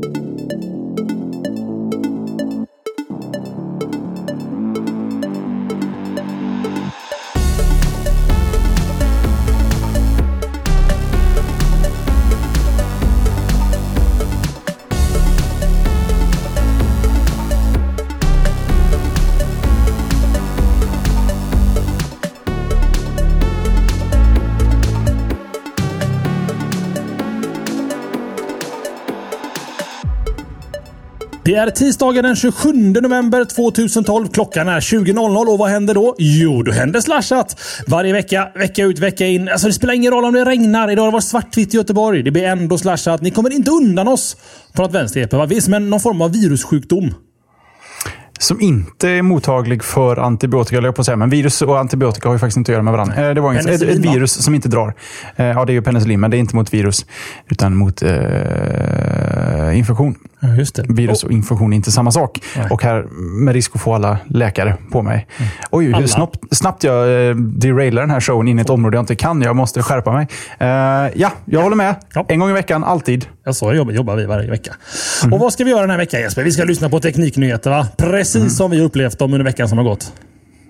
Música Det är tisdagen den 27 november 2012. Klockan är 20.00 och vad händer då? Jo, då händer Slashat. Varje vecka, vecka ut, vecka in. Alltså det spelar ingen roll om det regnar. Idag har det varit svartvitt i Göteborg. Det blir ändå Slashat. Ni kommer inte undan oss på något vänster, Jeppe. Vi är som någon form av virussjukdom. Som inte är mottaglig för antibiotika, jag på att säga. Men virus och antibiotika har ju faktiskt inte att göra med varandra. Eh, det var inget, ett, ett virus som inte drar. Eh, ja, det är ju penicillin, men det är inte mot virus. Utan mot eh, infektion. Ja, just det. Virus och infektion är inte samma sak. Nej. Och här med risk att få alla läkare på mig. Mm. Oj, hur snabbt, snabbt jag eh, derailar den här showen in i ett område jag inte kan. Jag måste skärpa mig. Uh, ja, jag håller med. Ja. En gång i veckan, alltid. Jag sa jobbar, jobbar vi varje vecka. Mm. Och vad ska vi göra den här veckan Jesper? Vi ska lyssna på tekniknyheter va? Precis mm. som vi upplevt dem under veckan som har gått.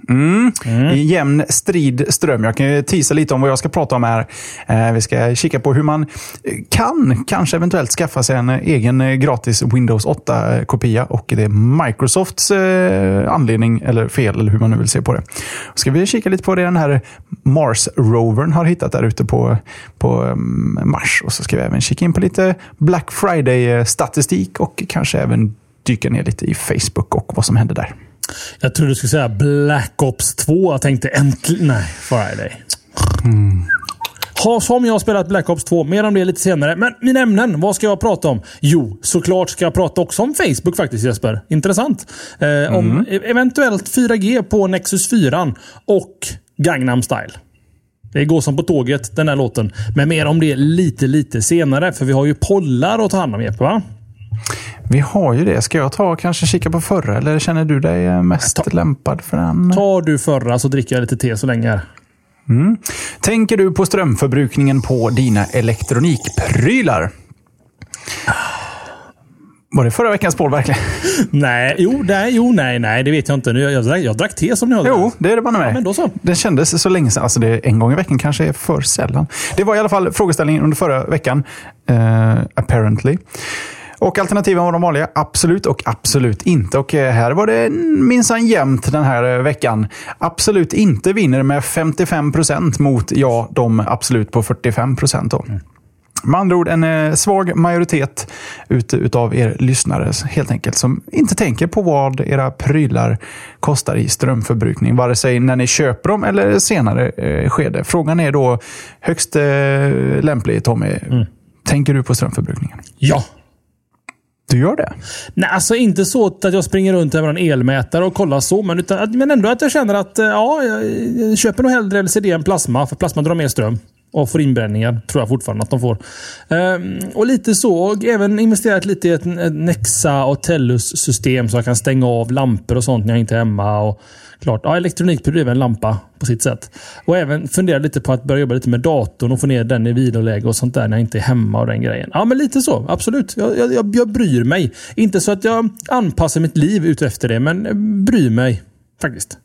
Mm. Mm. Jämn strid ström. Jag kan tisa lite om vad jag ska prata om här. Eh, vi ska kika på hur man kan, kanske eventuellt skaffa sig en egen gratis Windows 8-kopia. Och det är Microsofts eh, anledning, eller fel, eller hur man nu vill se på det. Ska vi kika lite på det den här Mars-rovern har hittat där ute på, på um, Mars. Och så ska vi även kika in på lite Black Friday-statistik och kanske även dyka ner lite i Facebook och vad som händer där. Jag trodde du skulle säga Black Ops 2. Jag tänkte äntligen... Nej, Friday. Mm. Har som jag spelat Black Ops 2. Mer om det lite senare. Men mina ämnen, vad ska jag prata om? Jo, såklart ska jag prata också om Facebook faktiskt Jesper. Intressant. Eh, mm. Om e- eventuellt 4G på Nexus 4 och Gangnam Style. Det går som på tåget, den här låten. Men mer om det lite, lite senare. För vi har ju pollar att ta hand om Jeppe, va? Vi har ju det. Ska jag ta och kanske kika på förra eller känner du dig mest ta, lämpad för den? Tar du förra så dricker jag lite te så länge. Mm. Tänker du på strömförbrukningen på dina elektronikprylar? Var det förra veckans poll verkligen? Nej, jo, nej, jo, nej, nej, det vet jag inte. Jag, jag, jag drack te som ni hörde. Jo, det är det bara med. Ja, men då så. Det kändes så länge sedan. Alltså det, en gång i veckan kanske är för sällan. Det var i alla fall frågeställningen under förra veckan. Uh, apparently. Och alternativen var de vanliga. Absolut och absolut inte. Och eh, här var det minsann jämnt den här eh, veckan. Absolut inte vinner med 55 procent mot ja, de absolut på 45 procent. Med andra ord en eh, svag majoritet utav er lyssnare helt enkelt som inte tänker på vad era prylar kostar i strömförbrukning. Vare sig när ni köper dem eller senare skede. Frågan är då högst lämplig Tommy. Mm. Tänker du på strömförbrukningen? Ja, du gör det? Nej, alltså inte så att jag springer runt med en elmätare och kollar så. Men, utan, men ändå att jag känner att eh, ja, jag köper nog hellre LCD än plasma. För plasma drar mer ström. Och får inbränningar, tror jag fortfarande att de får. Ehm, och lite så. Och även investerat lite i ett, ett Nexa och Tellus-system så jag kan stänga av lampor och sånt när jag inte är hemma. Och, klart, ja, elektronik blir en lampa på sitt sätt. Och även fundera lite på att börja jobba lite med datorn och få ner den i viloläge och sånt där när jag inte är hemma och den grejen. Ja, men lite så. Absolut. Jag, jag, jag bryr mig. Inte så att jag anpassar mitt liv ut efter det, men bryr mig faktiskt.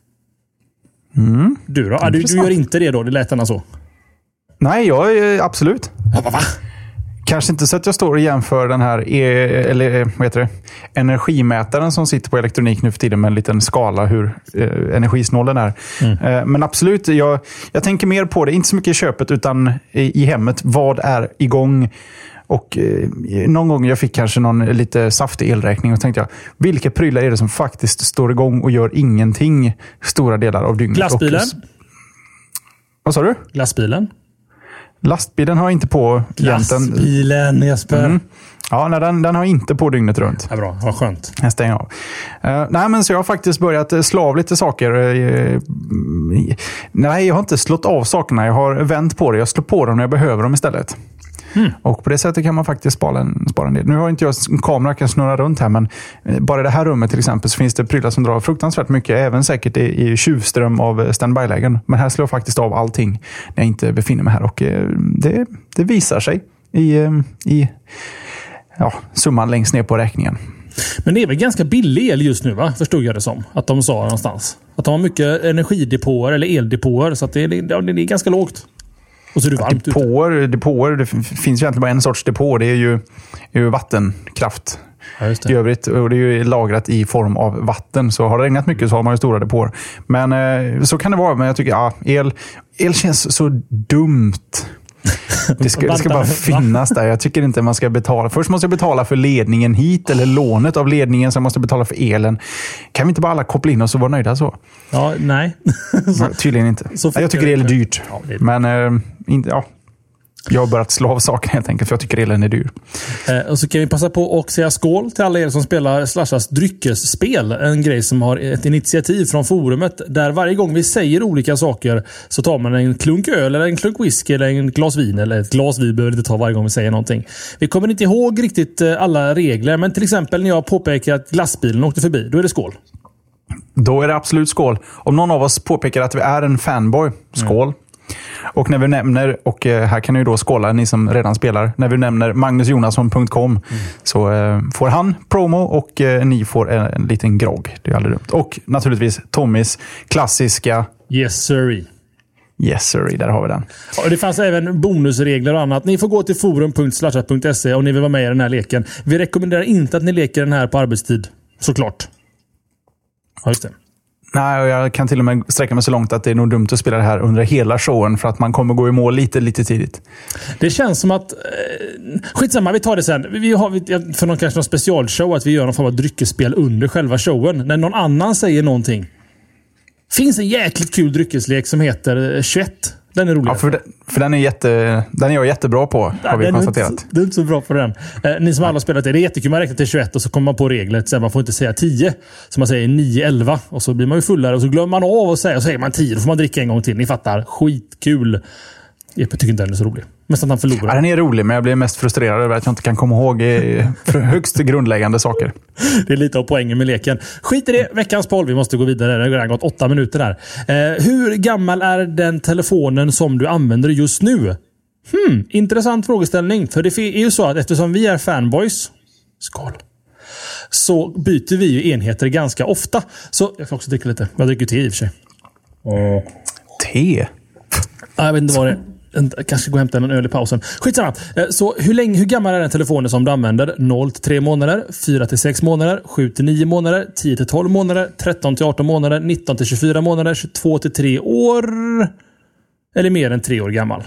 Mm. Du då? Ja, du, du, gör inte det då? Det lät så. Nej, jag absolut. Ja, va, va? Kanske inte så att jag står och jämför den här e eller, eh, vad heter det? energimätaren som sitter på elektronik nu för tiden med en liten skala hur eh, energisnål den är. Mm. Eh, men absolut, jag, jag tänker mer på det, inte så mycket i köpet utan i, i hemmet. Vad är igång? Och eh, någon gång jag fick kanske någon lite saftig elräkning och tänkte jag, vilka prylar är det som faktiskt står igång och gör ingenting stora delar av dygnet? Glassbilen? Och, vad sa du? Glassbilen? Lastbilen har inte på Lastbilen Jesper. Mm. Ja, nej, den, den har inte på dygnet runt. Ja, bra, vad skönt. Jag stänger av. Uh, nej, men så jag har faktiskt börjat eh, slå av lite saker. Uh, nej, jag har inte slått av sakerna. Jag har vänt på det. Jag slår på dem när jag behöver dem istället. Mm. Och På det sättet kan man faktiskt spara en, spara en del. Nu har inte jag en kamera jag kan snurra runt här, men eh, bara i det här rummet till exempel så finns det prylar som drar fruktansvärt mycket. Även säkert i, i tjuvström av eh, standby-lägen. Men här slår jag faktiskt av allting när jag inte befinner mig här. Och eh, det, det visar sig i, i ja, summan längst ner på räkningen. Men det är väl ganska billig el just nu, va? förstod jag det som. Att de sa någonstans. Att de har mycket energidepåer eller eldepåer. Så att det, det, det är ganska lågt. Och så är det varmt depåer, depåer, det finns ju egentligen bara en sorts depå. Det är ju, är ju vattenkraft. Ja, I övrigt, och det är ju lagrat i form av vatten. Så har det regnat mycket så har man ju stora depåer. Men eh, så kan det vara. Men jag tycker ja, el, el känns så dumt. Det ska, det ska, bara finnas där. Jag tycker inte man ska betala. Först måste jag betala för ledningen hit, eller lånet av ledningen. Sen måste jag betala för elen. Kan vi inte bara alla koppla in oss och vara nöjda så? Ja, nej. så, Tydligen inte. jag tycker el är dyrt. Ja, det är... Men äh, inte, ja, jag har börjat slå av saken helt enkelt, för jag tycker elen är dyr. Eh, och så kan vi passa på att säga skål till alla er som spelar Slashas dryckesspel. En grej som har ett initiativ från forumet. Där varje gång vi säger olika saker så tar man en klunk öl, eller en klunk whisky, eller en glas vin. Eller ett glas vin behöver vi inte ta varje gång vi säger någonting. Vi kommer inte ihåg riktigt eh, alla regler, men till exempel när jag påpekar att glassbilen åkte förbi, då är det skål. Då är det absolut skål. Om någon av oss påpekar att vi är en fanboy, skål. Mm. Och när vi nämner, och eh, här kan ni då skåla ni som redan spelar, när vi nämner magnusjonasson.com mm. så eh, får han promo och eh, ni får en, en liten grogg. Det är aldrig dumt. Och naturligtvis Tommys klassiska Yes sir. Yes sir, där har vi den. Och det fanns även bonusregler och annat. Ni får gå till forum.slashat.se om ni vill vara med i den här leken. Vi rekommenderar inte att ni leker den här på arbetstid. Såklart. Ja, just det. Nej, jag kan till och med sträcka mig så långt att det är nog dumt att spela det här under hela showen för att man kommer gå i mål lite, lite tidigt. Det känns som att... Eh, skitsamma, vi tar det sen. Vi har för någon, kanske någon specialshow att vi gör någon form av dryckesspel under själva showen. När någon annan säger någonting. finns en jäkligt kul dryckeslek som heter eh, 21. Den är rolig. Ja, för, den, för den, är jätte, den är jag jättebra på, har vi konstaterat. Du är inte så bra på den. Eh, ni som alla har spelat det, det är jättekul. Man räknar till 21 och så kommer man på regler. Man får inte säga 10. Så man säger 9, 11. Och så blir man ju fullare och så glömmer man av att säga. Och så säger man 10. Då får man dricka en gång till. Ni fattar. Skitkul. Jeppe tycker inte den är så rolig. Mest att han förlorar. Ja, den är rolig, men jag blir mest frustrerad över att jag inte kan komma ihåg högst grundläggande saker. Det är lite av poängen med leken. Skit i det. Veckans poll. Vi måste gå vidare. Det har redan gått åtta minuter här. Eh, hur gammal är den telefonen som du använder just nu? Hmm, intressant frågeställning. För det är ju så att eftersom vi är fanboys. Skål så byter vi ju enheter ganska ofta. Så jag får också dricka lite. Jag dricker te i och för sig. Mm. Te? Jag vet inte vad det är. Kanske gå och hämta en öl i pausen. Skitsamma. Eh, så hur, länge, hur gammal är den telefonen som du använder? 0 till 3 månader, 4 till 6 månader, 7 till 9 månader, 10 till 12 månader, 13 till 18 månader, 19 till 24 månader, 22 till 3 år. Eller mer än 3 år gammal.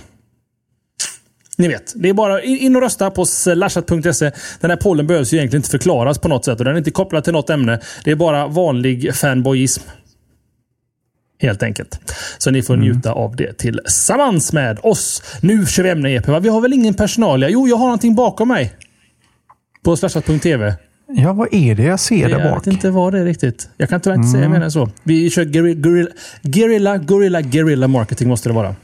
Ni vet, det är bara in och rösta på slashat.se. Den här pollen behövs ju egentligen inte förklaras på något sätt och den är inte kopplad till något ämne. Det är bara vanlig fanboyism. Helt enkelt. Så ni får mm. njuta av det tillsammans med oss. Nu kör vi ämne EP. Vi har väl ingen personalia? Jo, jag har någonting bakom mig. På slashat.tv. Ja, vad är det jag ser där bak? Jag vet inte vad det är riktigt. Jag kan tyvärr inte mm. säga mer än så. Vi kör guerrilla, guerrilla, guerrilla marketing måste det vara.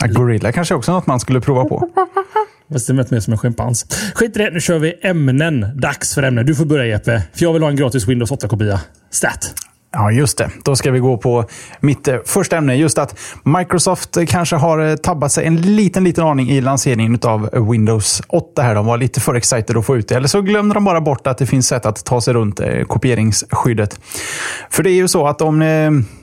Ja, gorilla kanske också är något man skulle prova på. Fast det lät mer som en schimpans. Skit i det, nu kör vi ämnen. Dags för ämnen. Du får börja Jeppe. För jag vill ha en gratis Windows 8-kopia. Stat. Ja, just det. Då ska vi gå på mitt eh, första ämne. Just att Microsoft eh, kanske har eh, tabbat sig en liten, liten aning i lanseringen av Windows 8. Här. De var lite för excited att få ut det. Eller så glömde de bara bort att det finns sätt att ta sig runt kopieringsskyddet. För det är ju så att om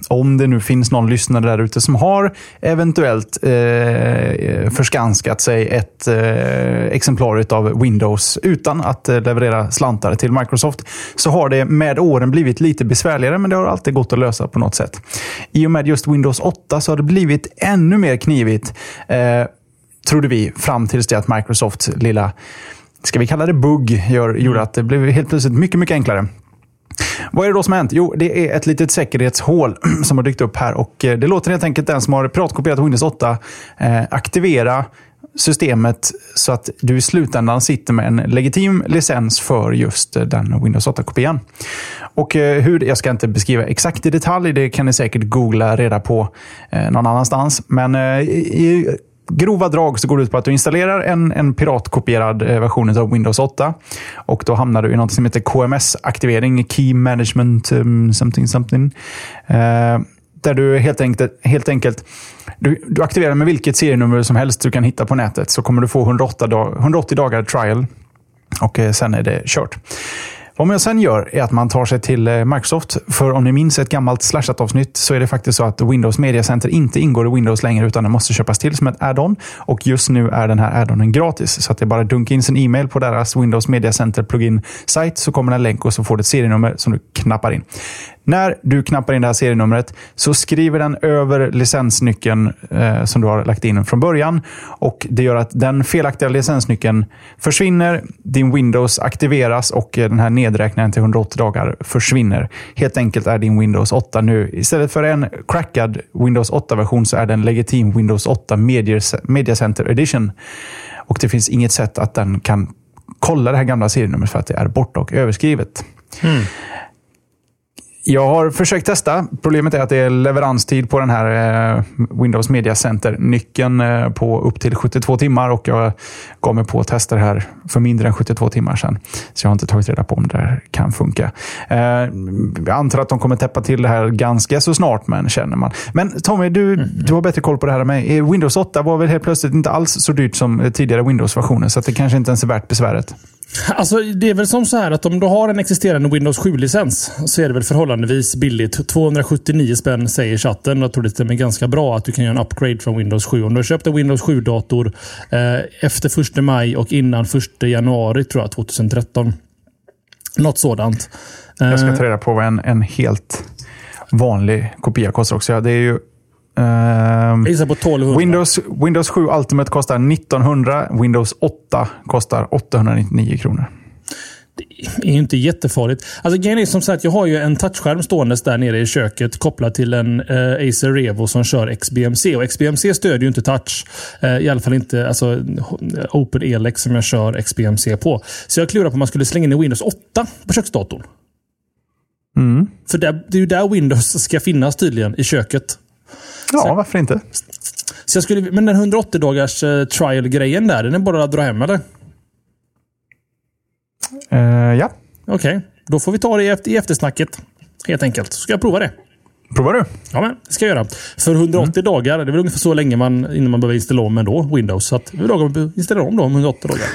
om det nu finns någon lyssnare där ute som har eventuellt eh, förskanskat sig ett eh, exemplar av Windows utan att eh, leverera slantar till Microsoft, så har det med åren blivit lite besvärligare, men det har alltid gått att lösa på något sätt. I och med just Windows 8 så har det blivit ännu mer knivigt, eh, trodde vi, fram tills det att Microsofts lilla ska vi kalla det bugg, gör, gjorde att det blev helt plötsligt mycket, mycket enklare. Vad är det då som har hänt? Jo, det är ett litet säkerhetshål som har dykt upp här. och eh, Det låter helt enkelt den som har piratkopierat Windows 8 eh, aktivera systemet så att du i slutändan sitter med en legitim licens för just eh, den Windows 8-kopian. Och eh, hur, jag ska inte beskriva exakt i detalj, det kan ni säkert googla reda på någon annanstans. Men i grova drag så går det ut på att du installerar en, en piratkopierad eh, version av Windows 8. Och då hamnar du i något som heter KMS-aktivering, Key Management um, something something. Uh, där du helt enkelt, helt enkelt du, du, aktiverar med vilket serienummer som helst du kan hitta på nätet så kommer du få 108 dag, 180 dagar trial. Och eh, sen är det kört. Vad man sen gör är att man tar sig till eh, Microsoft. För om ni minns ett gammalt Slashat-avsnitt så är det faktiskt så att Windows Media Center inte ingår i Windows längre utan det måste köpas till som ett add-on. Och just nu är den här add-onen gratis. Så att det är bara att dunka in sin e-mail på deras Windows Media Center plugin-sajt så kommer en länk och så får du ett serienummer som du knappar in. När du knappar in det här serienumret så skriver den över licensnyckeln eh, som du har lagt in från början. Och Det gör att den felaktiga licensnyckeln försvinner, din Windows aktiveras och eh, den här nedräkningen till 180 dagar försvinner. Helt enkelt är din Windows 8 nu, istället för en crackad Windows 8-version, så är den legitim Windows 8 Media Center Edition. Och Det finns inget sätt att den kan kolla det här gamla serienumret för att det är borta och överskrivet. Mm. Jag har försökt testa. Problemet är att det är leveranstid på den här eh, Windows Media Center-nyckeln eh, på upp till 72 timmar och jag gav mig på att testa det här för mindre än 72 timmar sedan. Så jag har inte tagit reda på om det kan funka. Eh, jag antar att de kommer täppa till det här ganska så snart, men känner man. Men Tommy, du, mm. du har bättre koll på det här än mig. Windows 8 var väl helt plötsligt inte alls så dyrt som tidigare Windows-versioner, så det kanske inte ens är värt besväret. Alltså, det är väl som så här att om du har en existerande Windows 7-licens så är det väl förhållandevis billigt. 279 spänn säger chatten. Jag tror det är ganska bra att du kan göra en upgrade från Windows 7. Om du har köpt en Windows 7-dator eh, efter 1 maj och innan 1 januari tror jag, 2013. Något sådant. Jag ska ta reda på vad en, en helt vanlig kopia kostar också. Det är ju Uh, på 1200. Windows, Windows 7 Ultimate kostar 1900. Windows 8 kostar 899 kronor. Det är ju inte jättefarligt. Alltså, grejen är som sagt, jag har ju en touchskärm ståendes där nere i köket kopplad till en uh, Acer Revo som kör XBMC. Och XBMC stödjer ju inte touch. Uh, I alla fall inte alltså, Open Elex som jag kör XBMC på. Så jag klurar på om man skulle slänga in Windows 8 på köksdatorn. Mm. För det, det är ju där Windows ska finnas tydligen, i köket. Ja, så, varför inte? Så jag skulle, men den 180 dagars uh, trial-grejen där, den är bara att dra hem eller? Uh, ja. Okej, okay. då får vi ta det i, efter, i eftersnacket. Helt enkelt. Så ska jag prova det. Provar du? Ja, men det ska jag göra. För 180 mm. dagar, det är väl ungefär så länge man, innan man behöver installera om ändå, Windows. Så att vi vill installera om då om 180 dagar.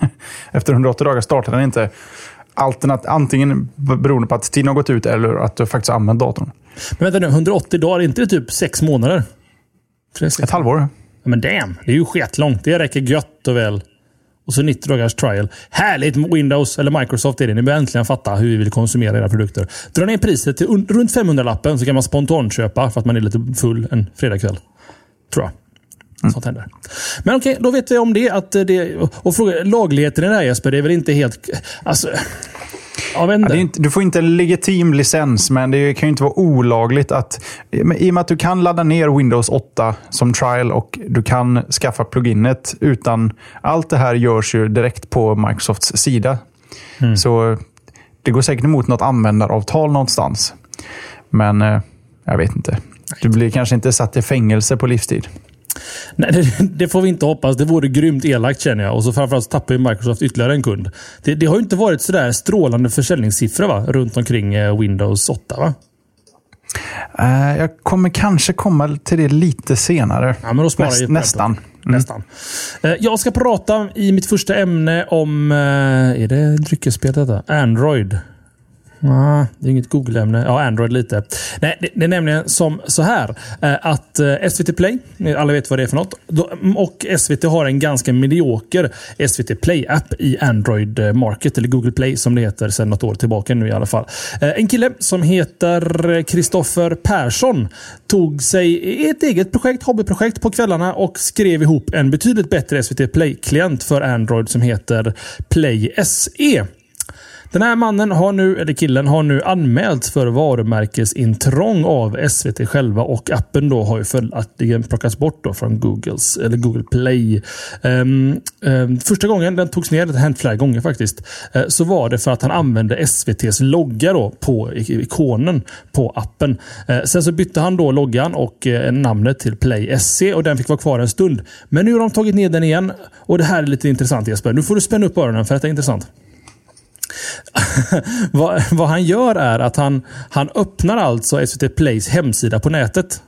Efter 180 dagar startar den inte. Alternat, antingen beroende på att tiden har gått ut eller att du faktiskt har använt datorn. Men vänta nu, 180 dagar, är inte det typ sex månader? Ett halvår. Ja, men damn, det är ju skitlångt. Det räcker gött och väl. Och så 90 dagars trial. Härligt! Windows, eller Microsoft är det. Ni börjar äntligen fatta hur vi vill konsumera era produkter. Dra ner priset till runt 500-lappen så kan man spontanköpa för att man är lite full en fredagkväll. Tror jag. Mm. Sånt händer. Men okej, då vet vi om det. Att det och fråga, lagligheten i det här Jesper, det är väl inte helt... Alltså, Ja, inte, du får inte en legitim licens, men det kan ju inte vara olagligt att... I och med att du kan ladda ner Windows 8 som trial och du kan skaffa pluginet utan... Allt det här görs ju direkt på Microsofts sida. Mm. Så det går säkert emot något användaravtal någonstans. Men eh, jag vet inte. Du blir kanske inte satt i fängelse på livstid. Nej, det, det, får vi inte hoppas. Det vore grymt elakt känner jag. Och så framförallt tappar ju Microsoft ytterligare en kund. Det, det har ju inte varit sådär strålande försäljningssiffror va? runt omkring eh, Windows 8 va? Uh, jag kommer kanske komma till det lite senare. Ja, men då sparar Näst, nästan. Mm. nästan. Uh, jag ska prata i mitt första ämne om... Uh, är det dryckesspel detta? Android. Ah, det är inget Google-ämne. Ja, Android lite. Nej, det, det, är nämligen som så här. Eh, att eh, SVT Play, alla vet vad det är för något. Mm, och SVT har en ganska medioker SVT Play-app i Android eh, Market, eller Google Play som det heter sedan något år tillbaka nu i alla fall. En kille som heter Kristoffer Persson tog sig ett eget projekt, hobbyprojekt på kvällarna och skrev ihop en betydligt bättre SVT Play-klient för Android som heter Play SE. Den här mannen har nu, eller killen, har nu anmälts för varumärkesintrång av SVT själva och appen då har ju följaktligen plockats bort då från Googles, eller Google Play. Um, um, första gången den togs ner, det har hänt flera gånger faktiskt, uh, så var det för att han använde SVTs logga då på ikonen på appen. Uh, sen så bytte han då loggan och uh, namnet till Play SC och den fick vara kvar en stund. Men nu har de tagit ner den igen och det här är lite intressant Jesper. Nu får du spänna upp öronen för detta är intressant. vad, vad, han gör är att han, han öppnar alltså SVT Plays hemsida på nätet.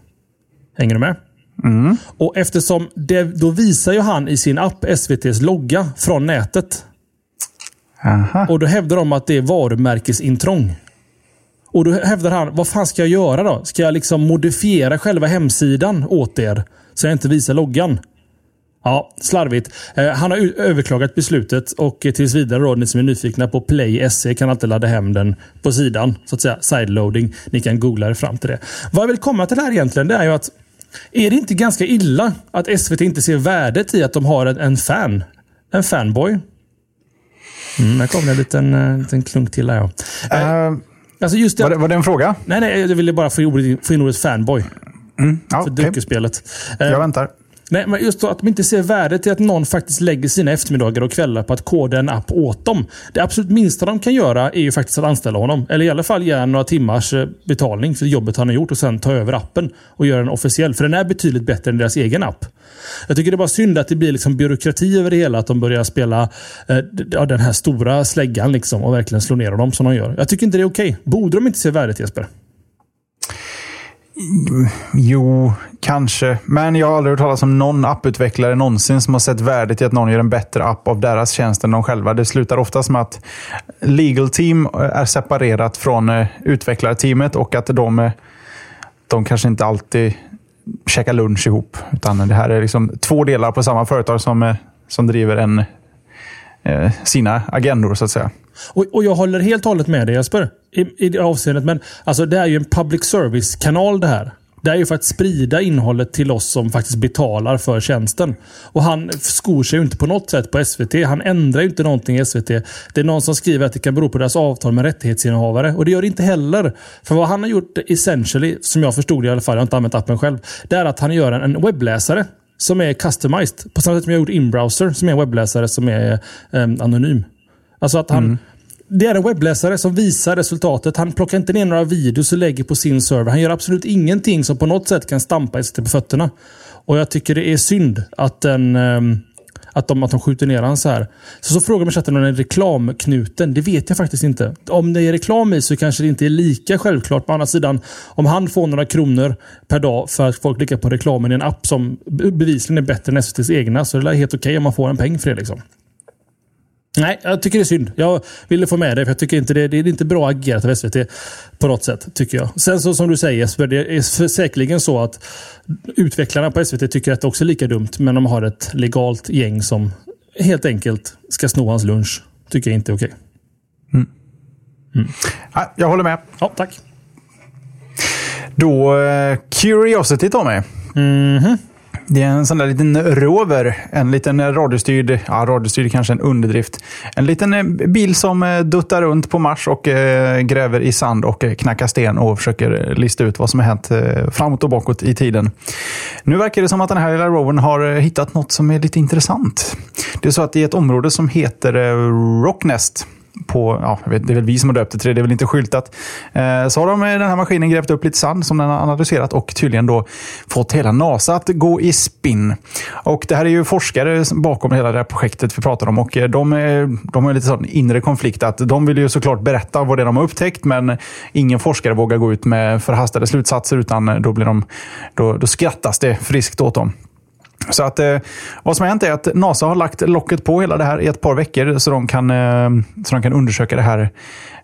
Hänger du med? Mm. Och eftersom det, då visar ju han i sin app SVTs logga från nätet. Aha. Och då hävdar de att det är varumärkesintrång. Och då hävdar han, vad fan ska jag göra då? Ska jag liksom modifiera själva hemsidan åt er? Så jag inte visar loggan? Ja, slarvigt. Eh, han har överklagat beslutet och tills vidare då, ni som är nyfikna på Play SE kan alltid ladda hem den på sidan. Så att säga sideloading. Ni kan googla er fram till det. Vad jag vill komma till här egentligen, det är ju att är det inte ganska illa att SVT inte ser värdet i att de har en, en fan? En fanboy? Mm, där kom det en liten, eh, liten klunk till där ja. Eh, Alltså just det, var, det, var det en fråga? Nej, nej, jag ville bara få in ordet, få in ordet fanboy. Ja, För okej. dryckesspelet. Eh, Jag väntar. Nej, men just då att de inte ser värdet i att någon faktiskt lägger sina eftermiddagar och kvällar på att koda en app åt dem. Det absolut minsta de kan göra är ju faktiskt att anställa honom. Eller i alla fall ge några timmars eh, betalning för jobbet han har gjort och sen ta över appen och göra den officiell. För den är betydligt bättre än deras egen app. Jag tycker det är bara synd att det blir liksom byråkrati över det hela. Att de börjar spela eh, den här stora släggan liksom och verkligen slå ner dem som de gör. Jag tycker inte det är okej. Borde de inte se värdet Jesper? Jo, kanske. Men jag har aldrig hört talas om någon apputvecklare någonsin som har sett värdet i att någon gör en bättre app av deras tjänst än de själva. Det slutar oftast med att legal team eh, är separerat från eh, utvecklarteamet och att de, eh, de kanske inte alltid käkar lunch ihop. Utan det här är liksom två delar på samma företag som, som driver en, sina agendor, så att säga. Och, och jag håller helt och hållet med dig Jesper. I, i det avseendet. Men alltså, det är ju en public service-kanal det här. Det är ju för att sprida innehållet till oss som faktiskt betalar för tjänsten. Och han skor sig ju inte på något sätt på SVT. Han ändrar ju inte någonting i SVT. Det är någon som skriver att det kan bero på deras avtal med rättighetsinnehavare. Och det gör det inte heller. För vad han har gjort essentially, som jag förstod det i alla fall, jag har inte använt appen själv. Det är att han gör en, webbläsare som är customized. På samma sätt som jag har gjort Inbrowser, som är en webbläsare som är eh, anonym. Alltså att han... Mm. Det är en webbläsare som visar resultatet. Han plockar inte ner några videos och lägger på sin server. Han gör absolut ingenting som på något sätt kan stampa SVT på fötterna. Och jag tycker det är synd att, den, ehm, att, de, att de skjuter ner han så här. Så, så frågar man chatten om den är reklamknuten. Det vet jag faktiskt inte. Om det är reklam i så kanske det inte är lika självklart. På andra sidan, om han får några kronor per dag för att folk klickar på reklamen i en app som bevisligen är bättre än SVTs egna så är det helt okej om man får en peng för det. Liksom. Nej, jag tycker det är synd. Jag ville få med det, för jag tycker inte det, det är inte bra agerat av SVT på något sätt. tycker jag. Sen så som du säger Jesper, det är säkerligen så att utvecklarna på SVT tycker att det också är lika dumt, men de har ett legalt gäng som helt enkelt ska sno hans lunch. Tycker jag inte är okej. Ja, Jag håller med. Ja, tack. Då, eh, Curiosity Tommy. Det är en sån där liten rover. En liten radiostyrd, ja radiostyrd kanske en underdrift. En liten eh, bil som eh, duttar runt på Mars och eh, gräver i sand och knackar sten och försöker lista ut vad som har hänt framåt och bakåt i tiden. Nu verkar det som att den här lilla rovern har hittat något som är lite intressant. Det är så att i ett område som heter Rocknest på, ja, jag vet, det är väl vi som har döpt det till det, det är väl inte skyltat. Eh, så har de med den här maskinen grävt upp lite sand som den har analyserat och tydligen då fått hela NASA att gå i spinn. Och det här är ju forskare bakom hela det här projektet vi pratar om och eh, de, är, de har lite sån inre konflikt att de vill ju såklart berätta vad det är de har upptäckt men ingen forskare vågar gå ut med förhastade slutsatser utan då, blir de, då, då skrattas det friskt åt dem. Så att, eh, vad som har hänt är att NASA har lagt locket på hela det här i ett par veckor så de kan, eh, så de kan undersöka det här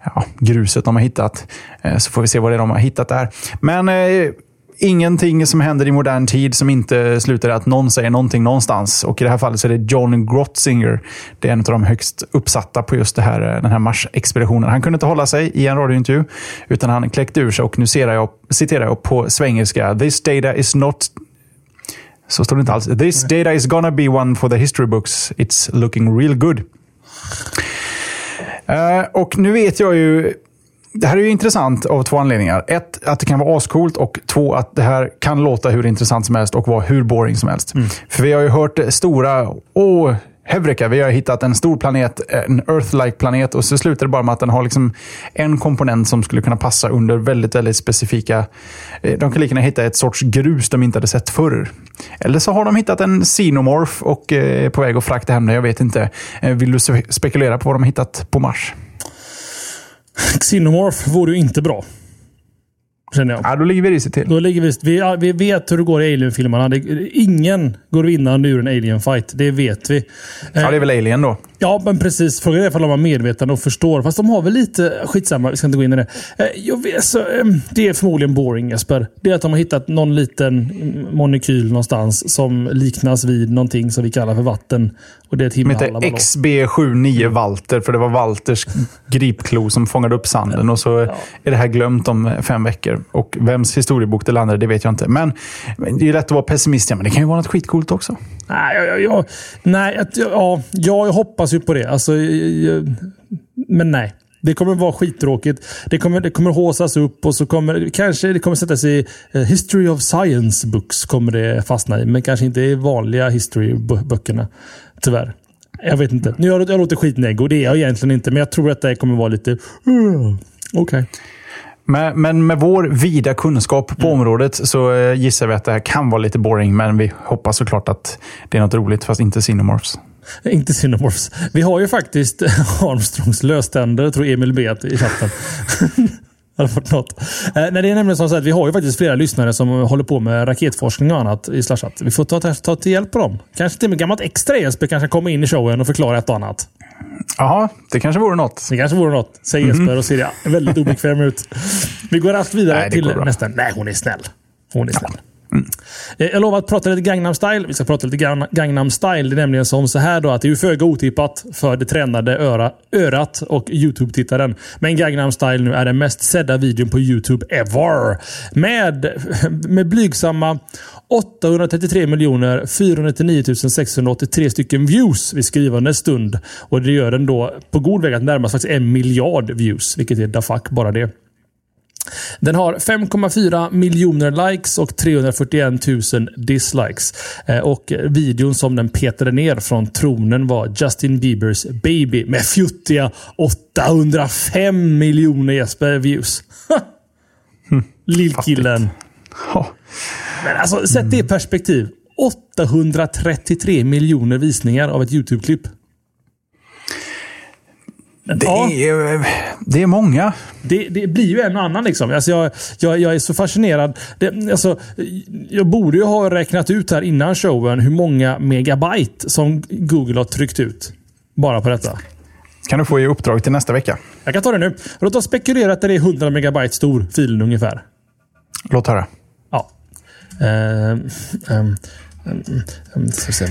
ja, gruset de har hittat. Eh, så får vi se vad det är de har hittat där. Men eh, ingenting som händer i modern tid som inte slutar i att någon säger någonting någonstans. Och i det här fallet så är det John Grotzinger. Det är en av de högst uppsatta på just det här, eh, den här Mars-expeditionen. Han kunde inte hålla sig i en radiointervju utan han kläckte ur sig och nu citerar jag, citerar jag på svengelska. This data is not så står det inte alls. This data is gonna be one for the history books. It's looking real good. Eh, och nu vet jag ju... Det här är ju intressant av två anledningar. Ett, att det kan vara ascoolt och två, att det här kan låta hur intressant som helst och vara hur boring som helst. För vi har ju hört stora... Åh, Heureka, vi har hittat en stor planet, en Earth-like planet och så slutar det bara med att den har liksom en komponent som skulle kunna passa under väldigt, väldigt specifika... Eh, de kan lika gärna hitta ett sorts grus de inte hade sett förr. Eller så har de hittat en xenomorph och är på väg att frakta hem det. Jag vet inte. Eh, vill du spekulera på vad de har hittat på Mars? Xenomorph vore ju inte bra. Känner jag. Ja, då ligger vi risigt till. Då ligger vi, vi, vi vet hur det går i Alien-filmerna. Ingen går vinnande ur en Alien-fight. Det vet vi. Ja, det är väl Alien då. Ja, men precis. Frågan är ifall de var medvetna och förstår. Fast de har väl lite... Skitsamma, vi ska inte gå in i det. Eh, Jag vet, så, eh, det är förmodligen boring Jesper. Det är att de har hittat någon liten molekyl någonstans som liknas vid någonting som vi kallar för vatten. Och det är ett himla heter alla ballong. XB79 Walter, för det var Walters gripklo som fångade upp sanden. Och så är det här glömt om fem veckor. Och vems historiebok det landade, det vet jag inte. Men det är lätt att vara pessimist, ja, men det kan ju vara något skitcoolt också. Nej, jag, jag, jag, nej att, ja, ja, jag hoppas ju på det. Alltså, men nej. Det kommer vara skittråkigt. Det kommer, det kommer håsas upp och så kommer kanske det kommer sättas i eh, History of Science books. kommer det fastna i. Men kanske inte i vanliga history-böckerna. Tyvärr. Jag vet inte. Nu jag, jag låter skitnegg och det är jag egentligen inte. Men jag tror att det kommer vara lite... Okej. Men, men med vår vida kunskap på området så eh, gissar vi att det här kan vara lite boring. Men vi hoppas såklart att det är något roligt, fast inte Cinemorphs. Inte Cinemorphs. Vi har ju faktiskt Armstrongs löständer, tror Emil Bet i chatten. Hade fått något. Eh, nej, det är nämligen så att vi har ju faktiskt flera lyssnare som håller på med raketforskning och annat i Slashat. Vi får ta, ta till hjälp på dem. Kanske till och med gammalt extra Jesper kanske komma in i showen och förklara ett och annat. Jaha, det kanske vore något. Det kanske vore något, säger Jesper och ser ja, väldigt obekväm ut. Vi går raskt vidare Nej, det till nästa. Nej, hon är snäll. Hon är snäll. Mm. Eh, jag lovar att prata lite Gangnam style. Vi ska prata lite Gangnam style. Det är nämligen som så här då att det är föga otippat för det tränade öra, örat och YouTube-tittaren. Men Gangnam style nu är den mest sedda videon på YouTube ever. Med, med blygsamma 833 miljoner 499 683 stycken views vid skrivande stund. Och det gör den då på god väg att närma sig faktiskt en miljard views. Vilket är da fuck bara det. Den har 5,4 miljoner likes och 341 000 dislikes. Eh, Och videon som den petade ner från tronen var Justin Biebers Baby med fjuttiga 805 miljoner Jesper views. Lillkillen. Ja. Men alltså, sätt det i perspektiv. 833 miljoner visningar av ett YouTube-klipp. Det, Ja. är, det är många. Det, det blir ju en och annan. Liksom. Alltså jag, jag, jag är så fascinerad. Det, alltså, jag borde ju ha räknat ut här innan showen hur många megabyte som Google har tryckt ut. Bara på detta. kan du få i uppdrag till nästa vecka. Jag kan ta det nu. Låt oss spekulera att det är 100 megabyte stor filen ungefär. Låt höra. Ja. Ehm, ska vi se.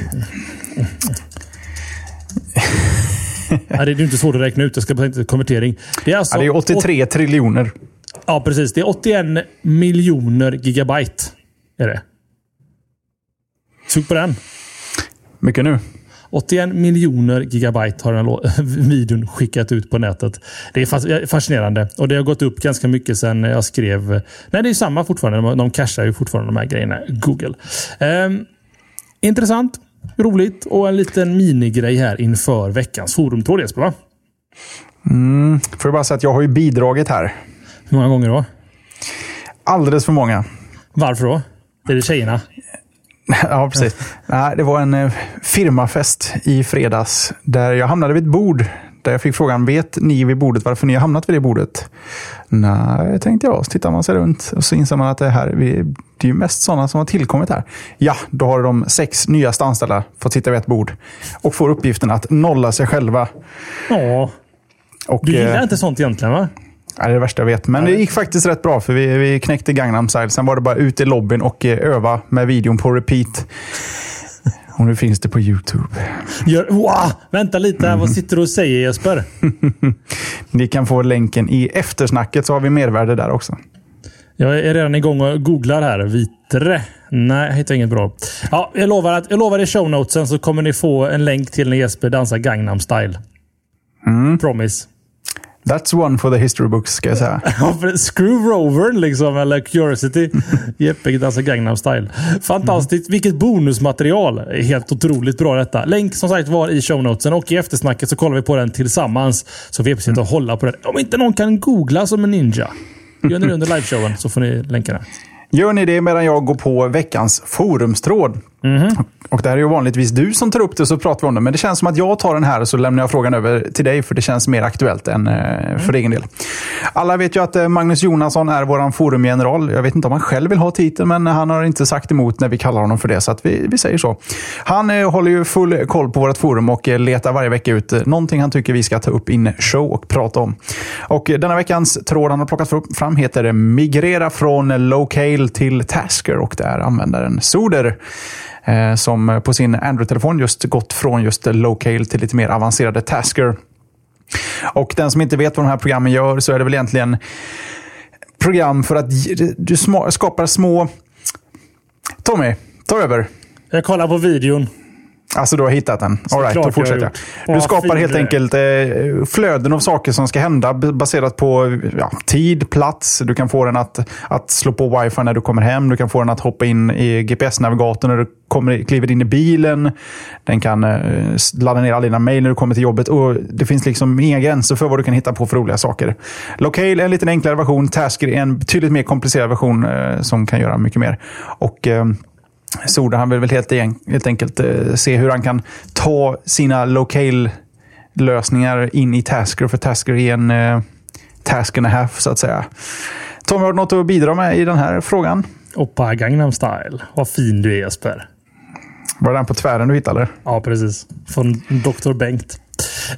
Nej, det är inte svårt att räkna ut. Jag ska bara tänka konvertering. Det är alltså Ja, det är 83 triljoner. Ja, precis. Det är 81 miljoner gigabyte. Är det. Sug på den. Mycket nu. 81 miljoner gigabyte har den här videon skickat ut på nätet. Det är fas- fascinerande. Och det har gått upp ganska mycket sen jag skrev... Nej, det är samma fortfarande. De, cashar ju fortfarande de här grejerna. Google. Ehm, intressant, roligt och en liten minigrej här inför veckans forumtråd Jesper, va? Får jag bara säga att jag har ju bidragit här. Hur många gånger då? Alldeles för många. Varför då? Är det tjejerna? ja, precis. Nej, det var en eh, firmafest i fredags där jag hamnade vid ett bord. Där jag fick frågan, vet ni vid bordet varför ni har hamnat vid det bordet? Nej, tänkte jag. Så tittar man sig runt och så inser man att det här det är ju mest sådana som har tillkommit här. Ja, då har de sex nyaste anställda fått sitta vid ett bord och får uppgiften att nolla sig själva. Ja. Och, Du gillar eh, inte sånt egentligen va? Ja, det är det värsta jag vet. Men det gick faktiskt rätt bra för vi, vi knäckte Gangnam style. Sen var det bara ut i lobbyn och eh, öva med videon på repeat. Och nu finns det på YouTube. Gör, wow, vänta lite, här. vad sitter du och säger Jesper? Ni kan få länken i eftersnacket så har vi mervärde där också. Jag är redan igång och googlar här. Vitre. Nej, jag hittar inget bra. Ja, jag lovar att jag lovar i show notesen så kommer ni få en länk till när Jesper dansar Gangnam style. Promise. That's one for the history books ska jag säga. Screw Rover liksom, eller Curiosity. Jeppe dansar Gangnam style. Fantastiskt. Vilket bonusmaterial. Helt otroligt bra detta. Länk som sagt var i show notesen och i eftersnacket så kollar vi på den tillsammans. Så vi sitter och hålla på den. Om inte någon kan googla som en ninja. Gör ni det under liveshowen så får ni länkarna. Gör ni det medan jag går på veckans forumstråd. Mm-hmm. Och det här är ju vanligtvis du som tar upp det så pratar vi om det. Men det känns som att jag tar den här och så lämnar jag frågan över till dig för det känns mer aktuellt än eh, för egen del. Alla vet ju att eh, Magnus Jonasson är vår forumgeneral. Jag vet inte om han själv vill ha titeln men han har inte sagt emot när vi kallar honom för det. Så att vi, vi säger så. Han eh, håller ju full koll på vårt forum och letar varje vecka ut någonting han tycker vi ska ta upp in show och prata om. Och denna veckans tråd han har plockat fram heter Migrera från Locale till Tasker och det är användaren Soder Eh, som på sin Android-telefon just gått från just Locale till lite mer avancerade Tasker. Och den som inte vet vad de här programmen gör så är det väl egentligen program för att du skapar små... Tommy, ta över. Jag kollar på videon. Alltså du har hittat den? All right, då fortsätter jag. Du skapar helt enkelt eh, flöden av saker som ska hända baserat på ja, tid, plats. Du kan få den att, att slå på wifi när du kommer hem. Du kan få den att hoppa in i GPS-navigatorn när du kommer, kliver in i bilen. Den kan eh, ladda ner alla dina mejl när du kommer till jobbet. Och Det finns liksom inga gränser för vad du kan hitta på för roliga saker. Locale är en lite enklare version. Tasker är en betydligt mer komplicerad version eh, som kan göra mycket mer. Och... Soda han vill väl helt, helt enkelt eh, se hur han kan ta sina locale-lösningar in i Tasker. För Tasker är en eh, task and a half, så att säga. Tommy, har du något att bidra med i den här frågan? Oppa Gangnam style. Vad fin du är Jesper. Var det den på tvären du hittade? Ja, precis. Från Dr. Bengt.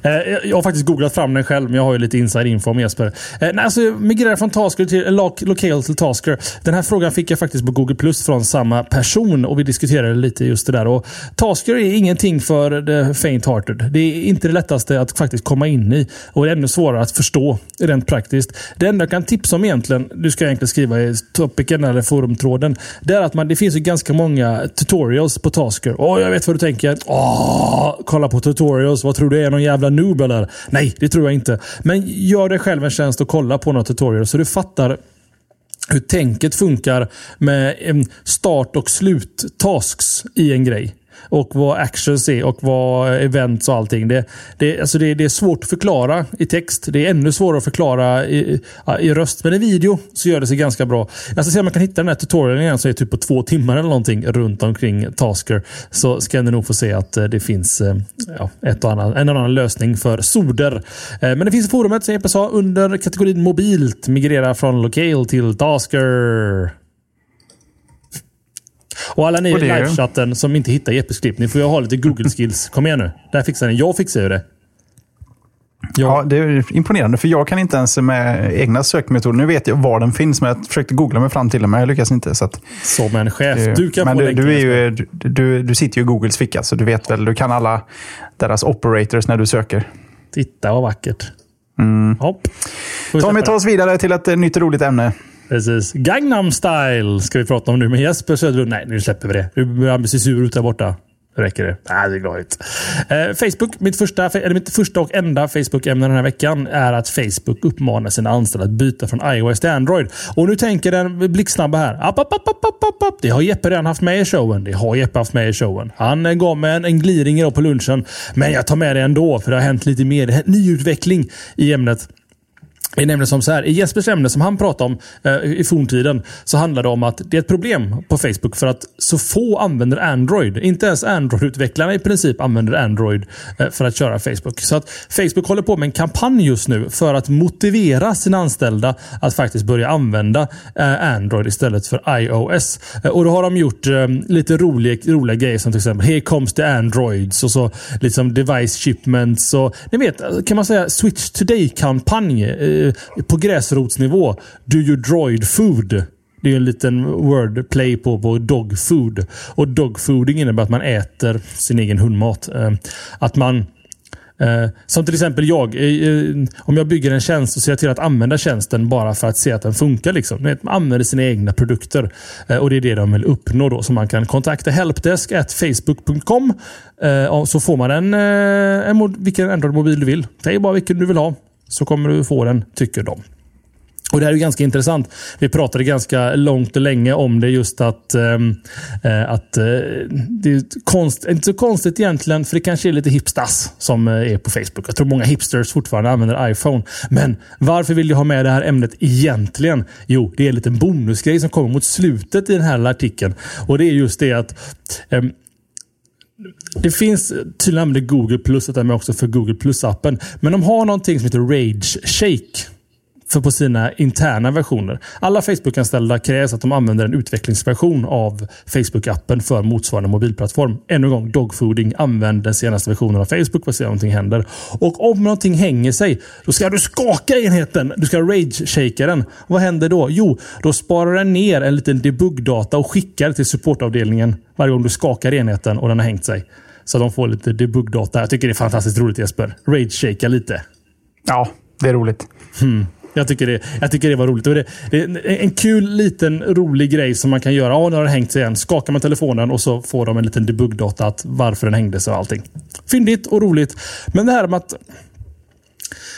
Eh, jag har faktiskt googlat fram den själv, men jag har ju lite inside info om Jesper. Eh, nej, alltså, migrera från Tasker till eh, Locale till Tasker. Den här frågan fick jag faktiskt på Google Plus från samma person och vi diskuterade lite just det där. Och Tasker är ingenting för the faint-hearted. Det är inte det lättaste att faktiskt komma in i och det är ännu svårare att förstå rent praktiskt. Det enda jag kan tipsa om egentligen, du ska egentligen skriva i topicen eller forumtråden, det är att man, det finns ju ganska många tutorials på Tasker. Åh, jag vet vad du tänker. Åh, kolla på tutorials. Vad tror du är någon jävla noob eller? Nej, det tror jag inte. Men gör dig själv en tjänst och kolla på några tutorials så du fattar hur tänket funkar med start och slut-tasks i en grej och vad actions är och vad events och allting. Det, det, alltså det, det är svårt att förklara i text. Det är ännu svårare att förklara i, i röst. Men i video så gör det sig ganska bra. Jag ska se om man kan hitta den här tutorialen igen som är typ på två timmar eller någonting runt omkring Tasker. Så ska ni nog få se att eh, det finns eh, ja, ett och annan, en och annan lösning för soder. Eh, men det finns i forumet som jag sa under kategorin mobilt. Migrera från Locale till Tasker. Och alla ni i livechatten som inte hittar Jeppes klipp, ni får ju ha lite Google-skills. Kom igen nu. Där fixar ni. Jag fixar ju det. Ja. ja, det är imponerande. För jag kan inte ens med egna sökmetoder. Nu vet jag var den finns, men jag försökte googla mig fram till den, men jag lyckas inte. Så att, Som en chef. Du kan men få du, du, är ju, du, du sitter ju i Googles ficka, så du vet väl. Du kan alla deras operators när du söker. Titta vad vackert. Mm. Hopp. Tommy, ta oss vidare till ett nytt roligt ämne. Precis. Gangnam style ska vi prata om nu med Jesper Söderlund. Nej, nu släpper vi det. Nu börjar han se sur ut där borta. Räcker det? Nej, det är inte. Eh, Facebook, mitt första, eller mitt första och enda Facebook-ämne den här veckan är att Facebook uppmanar sina anställda att byta från iOS till Android. Och nu tänker den blixtsnabba här. App, app, app, app, app, app. Det har Jeppe redan haft med i showen. Det har Jeppe haft med i showen. Han eh, gav mig en, en gliring på lunchen. Men jag tar med det ändå, för det har hänt lite mer. Det nyutveckling i ämnet. Det är nämligen som så här, I Jespers ämne som han pratade om eh, i forntiden så handlar det om att det är ett problem på Facebook för att så få använder Android. Inte ens Android-utvecklarna i princip använder Android eh, för att köra Facebook. Så att Facebook håller på med en kampanj just nu för att motivera sina anställda att faktiskt börja använda eh, Android istället för iOS. Eh, och då har de gjort eh, lite roliga, roliga grejer som till exempel Here comes the Androids och så liksom device shipments och ni vet, kan man säga Switch Today-kampanj eh, Eh, på gräsrotsnivå. Do you droid food? Det är en liten wordplay på, på dog food. Och dog fooding innebär att man äter sin egen hundmat. Eh, att man Eh, som till exempel jag. Eh, eh, om jag bygger en tjänst så ser jag till att använda tjänsten bara för att se att den funkar. Liksom. Man använder sina egna produkter. Eh, och Det är det de vill uppnå. Då. Så man kan kontakta helpdesk.facebook.com eh, så får man en, eh, en vilken Android-mobil du vill. Säg bara vilken du vill ha så kommer du få den, tycker de. Och Det här är ganska intressant. Vi pratade ganska långt och länge om det just att, ähm, att äh, det är konst, inte så konstigt egentligen, för det kanske är lite hipstas som eh, är på Facebook. Jag tror många hipsters fortfarande använder iPhone. Men varför vill jag ha med det här ämnet egentligen? Jo, det är en liten bonusgrej som kommer mot slutet i den här artikeln. Och det är just det att ähm, det finns tydligen använder Google Plus, att med också för Google Plus-appen. Men de har någonting som heter Rage Shake för på sina interna versioner. Alla Facebook-anställda krävs att de använder en utvecklingsversion av Facebook-appen för motsvarande mobilplattform. Ännu en gång, dogfooding. Använd den senaste versionen av Facebook för att se om någonting händer. Och om någonting hänger sig, då ska du skaka enheten. Du ska rage-shaka den. Vad händer då? Jo, då sparar den ner en liten debug-data och skickar till supportavdelningen varje gång du skakar enheten och den har hängt sig. Så de får lite debug-data. Jag tycker det är fantastiskt roligt Jesper. Rage-shaka lite. Ja, det är roligt. Hmm. Jag tycker det, jag tycker det var roligt. Det, det är en kul liten rolig grej som man kan göra. Ja, nu har den hängt sig igen. Skakar man telefonen och så får de en liten debugdata att varför den hängde sig och allting. Fyndigt och roligt. Men det här med att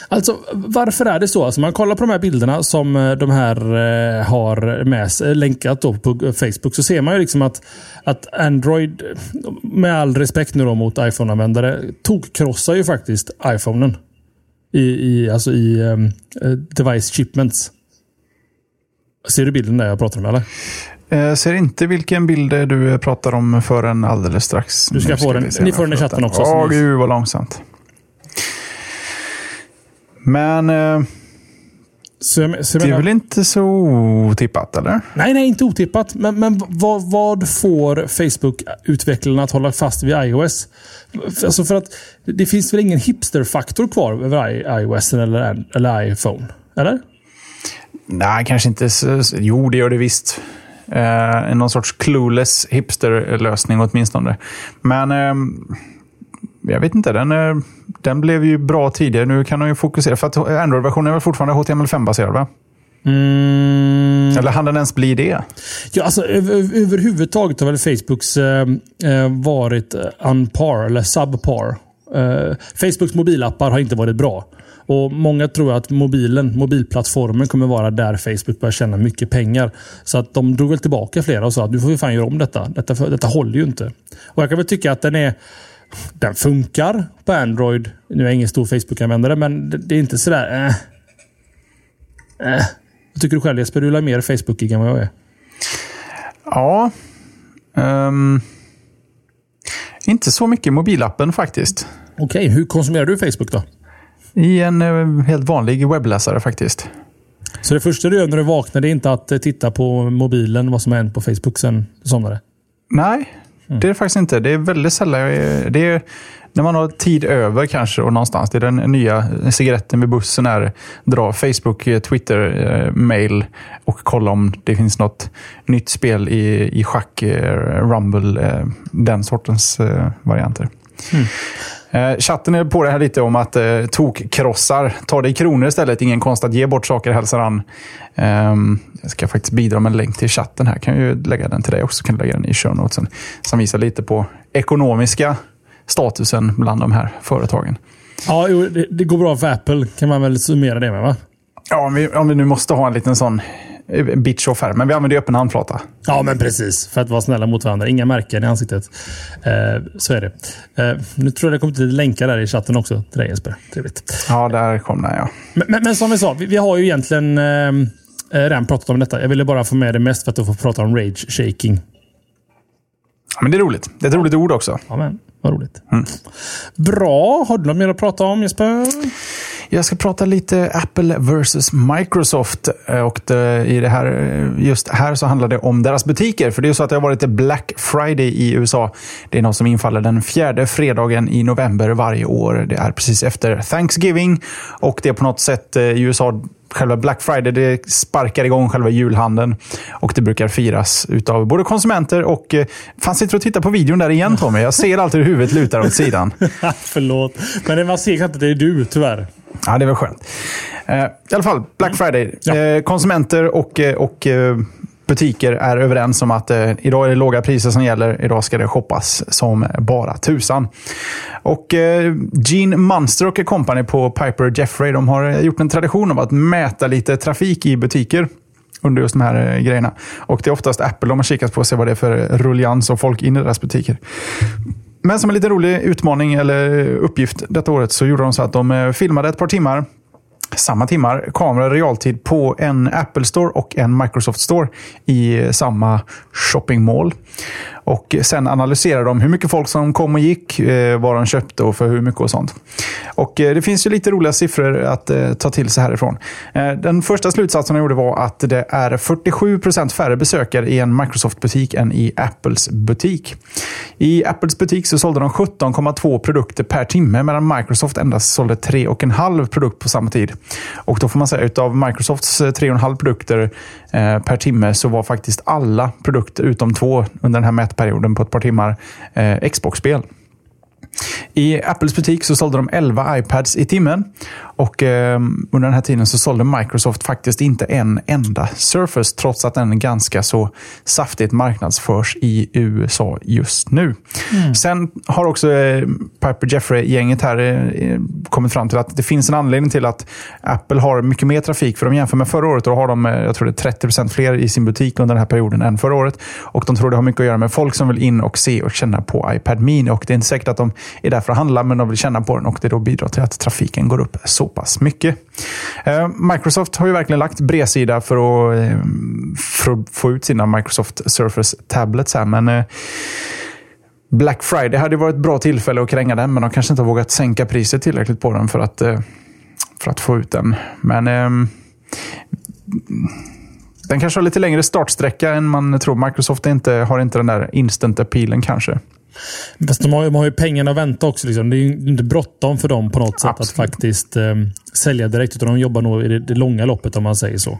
Alltså, varför är det så? Alltså, man kollar på de här bilderna som eh, de här eh, har med sig, eh, länkat då på Facebook så ser man ju liksom att, att Android, eh, med all respekt nu då mot iPhone-användare, tokkrossar ju faktiskt iPhonen i, i, alltså i um, device shipments. Ser du bilden där jag pratar om eller? Jag eh, ser inte vilken bild du pratar om förrän alldeles strax. Du ska, få den. Ni får den i chatten också. Åh, gud vad långsamt. Men... Eh, så jag, så jag det är väl inte så otippat, eller? Nej, nej, inte otippat. Men, men vad, vad får Facebook-utvecklarna att hålla fast vid iOS? Alltså för att det finns väl ingen hipster-faktor kvar över iOS eller, eller iPhone? Eller? Nej, kanske inte. Så, jo, det gör det visst. Eh, någon sorts clueless hipster-lösning åtminstone. Men eh, jag vet inte. Den, eh, den blev ju bra tidigare. Nu kan de ju fokusera. För att Android-versionen är väl fortfarande HTML5-baserad, va? Mm. Eller hann den ens bli det? Ja, alltså, över, överhuvudtaget har väl Facebooks eh, eh varit unpar eller subpar. Eh, Facebooks mobilappar har inte varit bra. Och Många tror att mobilen, mobilplattformen kommer vara där Facebook börjar tjäna mycket pengar. Så att de drog väl tillbaka flera och sa att nu får vi fan göra om detta. Detta, detta håller ju inte. Och Jag kan väl tycka att den är den funkar på Android. Nu är jag ingen stor Facebook-användare, men det är inte sådär... Äh. Äh. Vad tycker du själv Jesper? Du är mer Facebookig än vad jag är. Ja. Um, inte så mycket mobilappen faktiskt. Okej, okay. hur konsumerar du Facebook då? I en uh, helt vanlig webbläsare faktiskt. Så det första du gör när du vaknar är inte att titta på mobilen, vad som har hänt på Facebook sen du somnade? Nej, Mm. Det är det faktiskt inte. Det är väldigt sällan. Det är när man har tid över kanske och någonstans. Det är den nya cigaretten vid bussen. Är dra Facebook, eh, Twitter, eh, mail och kolla om det finns något nytt spel i, i schack, eh, Rumble, den sortens varianter. Mm. Eh, chatten är på det här lite om att eh, tokkrossar. Ta det i kronor istället. Ingen konst att ge bort saker, hälsar han. Eh, jag ska faktiskt bidra med en länk till chatten här. Kan ju lägga den till dig också. Kan lägga den i show notesen. Som visar lite på ekonomiska statusen bland de här företagen. Ja, det, det går bra för Apple. Kan man väl summera det med va? Ja, om vi, om vi nu måste ha en liten sån bitch-off här. Men vi använder ju öppen handflata. Ja, men precis. För att vara snälla mot varandra. Inga märken i ansiktet. Eh, så är det. Eh, nu tror jag det kommer till länkar där i chatten också till dig Jesper. Trevligt. Ja, där kom den ja. Men, men, men som vi sa, vi, vi har ju egentligen eh, redan pratat om detta. Jag ville bara få med det mest för att du får prata om rage shaking. Ja, men det är roligt. Det är ett roligt ord också. Ja, men vad roligt. Mm. Bra. Har du något mer att prata om Jesper? Jag ska prata lite Apple versus Microsoft. Eh, och det, i det här, eh, just här så handlar det om deras butiker. För det är så att det har varit Black Friday i USA. Det är något som infaller den fjärde fredagen i november varje år. Det är precis efter Thanksgiving. Och det är på något sätt eh, i USA själva Black Friday det sparkar igång själva julhandeln. Och det brukar firas av både konsumenter och... Fan, sitter du och tittar på videon där igen Tommy? Jag ser alltid hur huvudet lutar åt sidan. Förlåt. Men man ser inte att det är du, tyvärr. Ja, det är väl skönt. Eh, I alla fall, Black mm. Friday. Ja. Eh, konsumenter och, eh, och butiker är överens om att eh, idag är det låga priser som gäller. Idag ska det shoppas som bara tusan. Och eh, Gene Munster och Company på Piper Jeffrey de har gjort en tradition av att mäta lite trafik i butiker under just de här eh, grejerna. Och det är oftast Apple de har kikat på och se vad det är för rullians och folk in i deras butiker. Men som en lite rolig utmaning eller uppgift detta året så gjorde de så att de eh, filmade ett par timmar samma timmar kamera realtid på en Apple Store och en Microsoft Store i eh, samma shopping mall. Och sen analyserar de hur mycket folk som kom och gick, eh, vad de köpte och för hur mycket och sånt. Och eh, det finns ju lite roliga siffror att eh, ta till sig härifrån. Den första slutsatsen de gjorde var att det är 47% färre besökare i en Microsoft-butik än i Apples butik. I Apples butik så sålde de 17,2 produkter per timme medan Microsoft endast sålde 3,5 produkt på samma tid. Och då får man säga att av Microsofts 3,5 produkter Eh, per timme så var faktiskt alla produkter utom två under den här mätperioden på ett par timmar eh, Xbox-spel. I Apples butik så sålde de 11 iPads i timmen. Och eh, under den här tiden så sålde Microsoft faktiskt inte en enda Surface, trots att den ganska så saftigt marknadsförs i USA just nu. Mm. Sen har också eh, Piper Jeffrey-gänget här eh, kommit fram till att det finns en anledning till att Apple har mycket mer trafik. För de jämför med förra året och då har de, eh, jag tror det är 30% fler i sin butik under den här perioden än förra året. Och de tror det har mycket att göra med folk som vill in och se och känna på iPad Mini. Och det är inte säkert att de är där för att handla, men de vill känna på den och det då bidrar till att trafiken går upp så pass mycket. Eh, Microsoft har ju verkligen lagt bredsida för att, eh, för att få ut sina Microsoft Surface Tablets här, men eh, Black Friday hade varit ett bra tillfälle att kränga den, men de kanske inte har vågat sänka priset tillräckligt på den för att, för att få ut den. Men den kanske har lite längre startsträcka än man tror. Microsoft inte, har inte den där instant appealen kanske. Fast de har, de har ju pengarna att vänta också. Liksom. Det är ju inte bråttom för dem på något sätt Absolut. att faktiskt eh, sälja direkt. Utan de jobbar nog i det, det långa loppet om man säger så.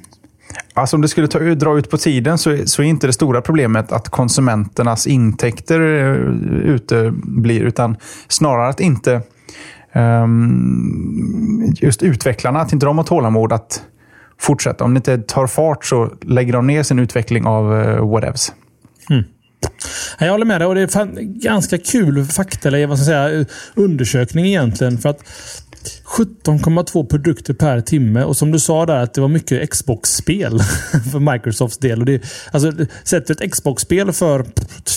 Alltså om det skulle ta, dra ut på tiden så, så är inte det stora problemet att konsumenternas intäkter uh, uteblir. Utan snarare att inte um, just utvecklarna, att inte de har tålamod att fortsätta. Om det inte tar fart så lägger de ner sin utveckling av uh, whatevs. Mm. Jag håller med dig. Och det är ganska kul fakta, eller vad ska jag säga, undersökning egentligen. För att 17,2 produkter per timme. Och som du sa där, att det var mycket Xbox-spel för Microsofts del. Och det, alltså, sätter ett Xbox-spel för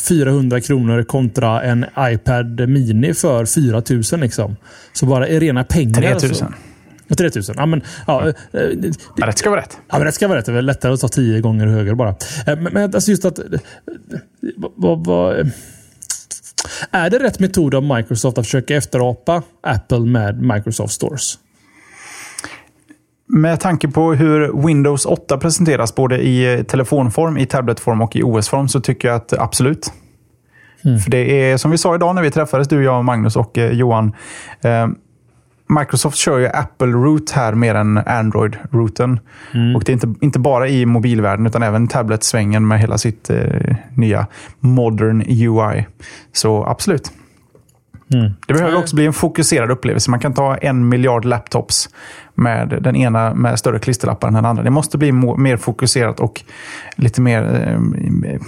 400 kronor kontra en iPad Mini för 4000 liksom. Så bara i rena pengar. Alltså. 3000. Så. 3000. Ja, men, ja, mm. ja, rätt ska vara rätt. Ja, men rätt ska vara rätt. Det är lättare att ta tio gånger högre bara. Eh, men, men alltså just att... Vad, vad, är det rätt metod av Microsoft att försöka efterapa Apple med Microsoft Stores? Med tanke på hur Windows 8 presenteras både i telefonform, i tabletform och i OS-form så tycker jag att absolut. Mm. För det är som vi sa idag när vi träffades, du, jag, Magnus och Johan. Microsoft kör ju Apple Root här mer än Android-rooten. Mm. Och det är inte, inte bara i mobilvärlden utan även tablet-svängen med hela sitt eh, nya modern UI. Så absolut. Mm. Det behöver också bli en fokuserad upplevelse. Man kan ta en miljard laptops med den ena med större klisterlappar än den andra. Det måste bli mer fokuserat och lite mer eh,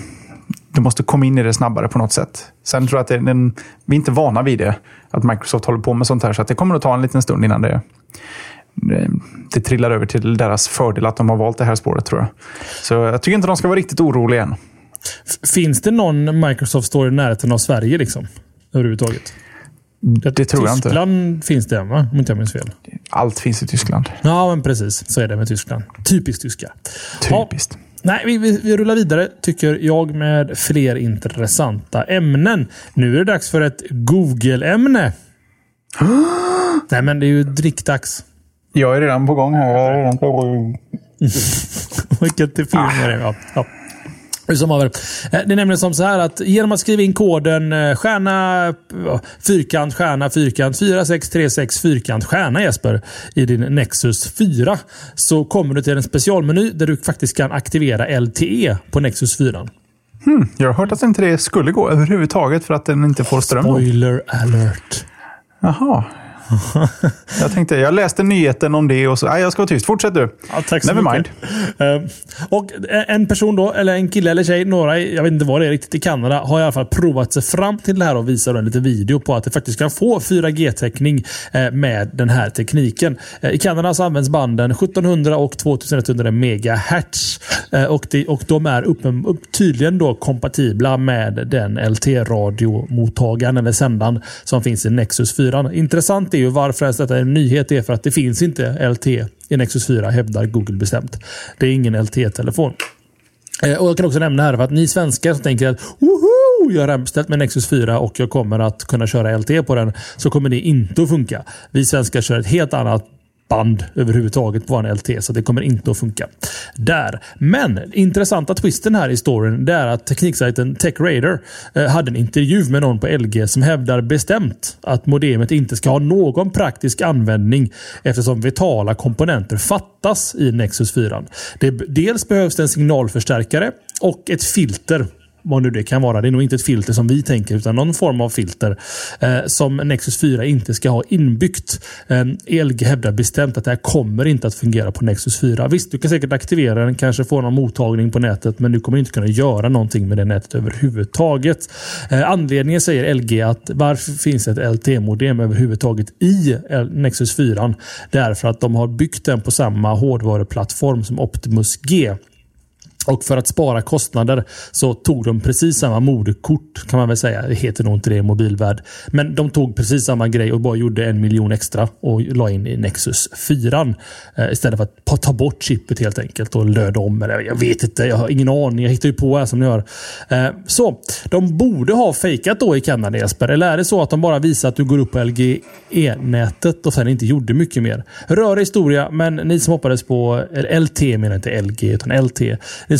du måste komma in i det snabbare på något sätt. Sen tror jag att det, den, vi är inte vana vid det, att Microsoft håller på med sånt här. Så att det kommer att ta en liten stund innan det, det, det trillar över till deras fördel att de har valt det här spåret, tror jag. Så jag tycker inte de ska vara riktigt oroliga än. Finns det någon Microsoft Store i närheten av Sverige? liksom? Överhuvudtaget? Det, det tror jag inte. Tyskland finns det, va? Om inte jag minns fel. Allt finns i Tyskland. Ja, men precis. Så är det med Tyskland. Typiskt tyska. Typiskt. Ja. Nej, vi, vi, vi, rullar vidare tycker jag med fler intressanta ämnen. Nu är det dags för ett Google-ämne. Nej, men det är ju drickdags. Jag är redan på gång här. Jag är redan på gång. Vilket film är det. Ja. ja. Som över. Det är nämligen som så här att genom att skriva in koden eh, stjärna, fyrkant, stjärna, fyrkant, 4636 fyrkant, stjärna Jesper i din Nexus 4 så kommer du till en specialmeny där du faktiskt kan aktivera LTE på Nexus 4. Hmm, jag har hört att inte det skulle gå överhuvudtaget för att den inte får ström. Spoiler alert. Jaha. Jag tänkte, jag läste nyheten om det och så, nej jag ska vara tyst. Fortsätt du. Ja, tack så Never mycket. Uh, och en person då, eller en kille eller tjej, några, jag vet inte vad det är riktigt, i Kanada har i alla fall provat sig fram till det här och visar en liten video på att det faktiskt kan få 4G-täckning uh, med den här tekniken. Uh, I Kanada så används banden 1700 och 2100 MHz och, de, och de är uppen, upp, tydligen då kompatibla med den LT-radiomottagaren eller sändaren som finns i Nexus 4. Intressant är ju varför ens detta är en nyhet det är för att det finns inte LT i Nexus 4 hävdar Google bestämt. Det är ingen LTE-telefon. Eh, och Jag kan också nämna här för att ni svenskar som tänker att Woho! jag har beställt med Nexus 4 och jag kommer att kunna köra LTE på den. Så kommer det inte att funka. Vi svenskar kör ett helt annat band överhuvudtaget på en LT. Så det kommer inte att funka. Där. Men intressanta twisten här i storyn det är att tekniksajten TechRadar eh, hade en intervju med någon på LG som hävdar bestämt att modemet inte ska ha någon praktisk användning eftersom vitala komponenter fattas i Nexus 4. Det, dels behövs det en signalförstärkare och ett filter vad nu det kan vara. Det är nog inte ett filter som vi tänker utan någon form av filter eh, som Nexus 4 inte ska ha inbyggt. Eh, LG hävdar bestämt att det här kommer inte att fungera på Nexus 4. Visst, du kan säkert aktivera den, kanske få någon mottagning på nätet, men du kommer inte kunna göra någonting med det nätet överhuvudtaget. Eh, anledningen säger LG att varför finns ett LTE-modem överhuvudtaget i Nexus 4? Därför att de har byggt den på samma hårdvaruplattform som Optimus G. Och för att spara kostnader så tog de precis samma moderkort kan man väl säga. Det heter nog inte det i mobilvärld. Men de tog precis samma grej och bara gjorde en miljon extra och la in i Nexus 4. Eh, istället för att ta bort chippet helt enkelt och löda om. Eller jag vet inte, jag har ingen aning. Jag hittar ju på här som ni hör. Eh, så, de borde ha fejkat då i Kanada Jesper. Eller är det så att de bara visar att du går upp på LGE-nätet och sen inte gjorde mycket mer? Rör historia, men ni som hoppades på LT menar inte LG utan LT.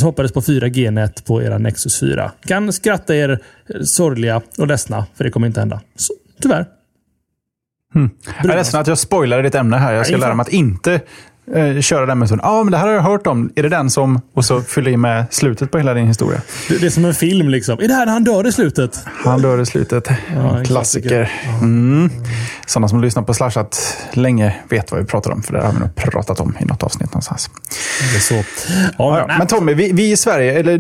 Ni som hoppades på 4G-nät på era Nexus 4 kan skratta er sorgliga och ledsna, för det kommer inte hända. Så, tyvärr. Hmm. Jag är ledsen att jag spoilade ditt ämne här. Jag ska lära mig att inte eh, köra den metoden. Ja, men det här har jag hört om. Är det den som... Och så fyller i med slutet på hela din historia. Det, det är som en film liksom. Är det här när han dör i slutet? Han dör i slutet. Ja, en klassiker. Mm. Sådana som lyssnat på Slashat länge vet vad vi pratar om. För det har vi nog pratat om i något avsnitt någonstans. Det är så. Ja, ja, men Tommy, vi, vi, i Sverige, eller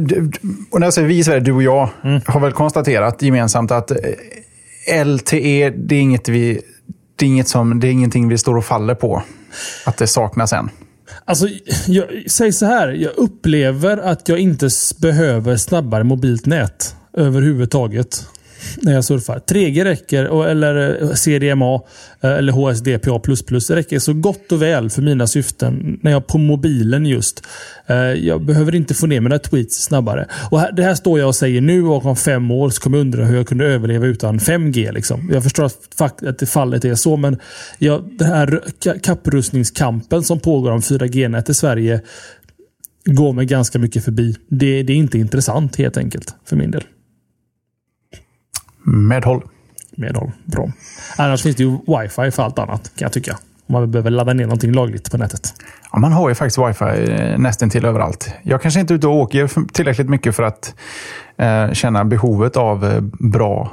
och när jag säger vi i Sverige, du och jag, mm. har väl konstaterat gemensamt att eh, LTE, det är inget vi det är, inget som, det är ingenting vi står och faller på. Att det saknas än. Alltså, jag, säg så här. Jag upplever att jag inte behöver snabbare mobilt nät överhuvudtaget när jag surfar. 3G räcker, eller eh, CDMA eh, eller HSDPA++. Det räcker så gott och väl för mina syften när jag på mobilen just. Eh, jag behöver inte få ner mina tweets snabbare. Och Det här står jag och säger nu och om fem år så kommer jag undra hur jag kunde överleva utan 5G. Liksom. Jag förstår att fallet är så, men jag, den här kapprustningskampen som pågår om 4G-nät i Sverige går mig ganska mycket förbi. Det, det är inte intressant helt enkelt för min del. Medhåll. Medhåll. Bra. Annars finns det ju wifi för allt annat kan jag tycka. Om man behöver ladda ner någonting lagligt på nätet. Ja, man har ju faktiskt wifi eh, nästan till överallt. Jag kanske inte är ute och åker tillräckligt mycket för att eh, känna behovet av eh, bra,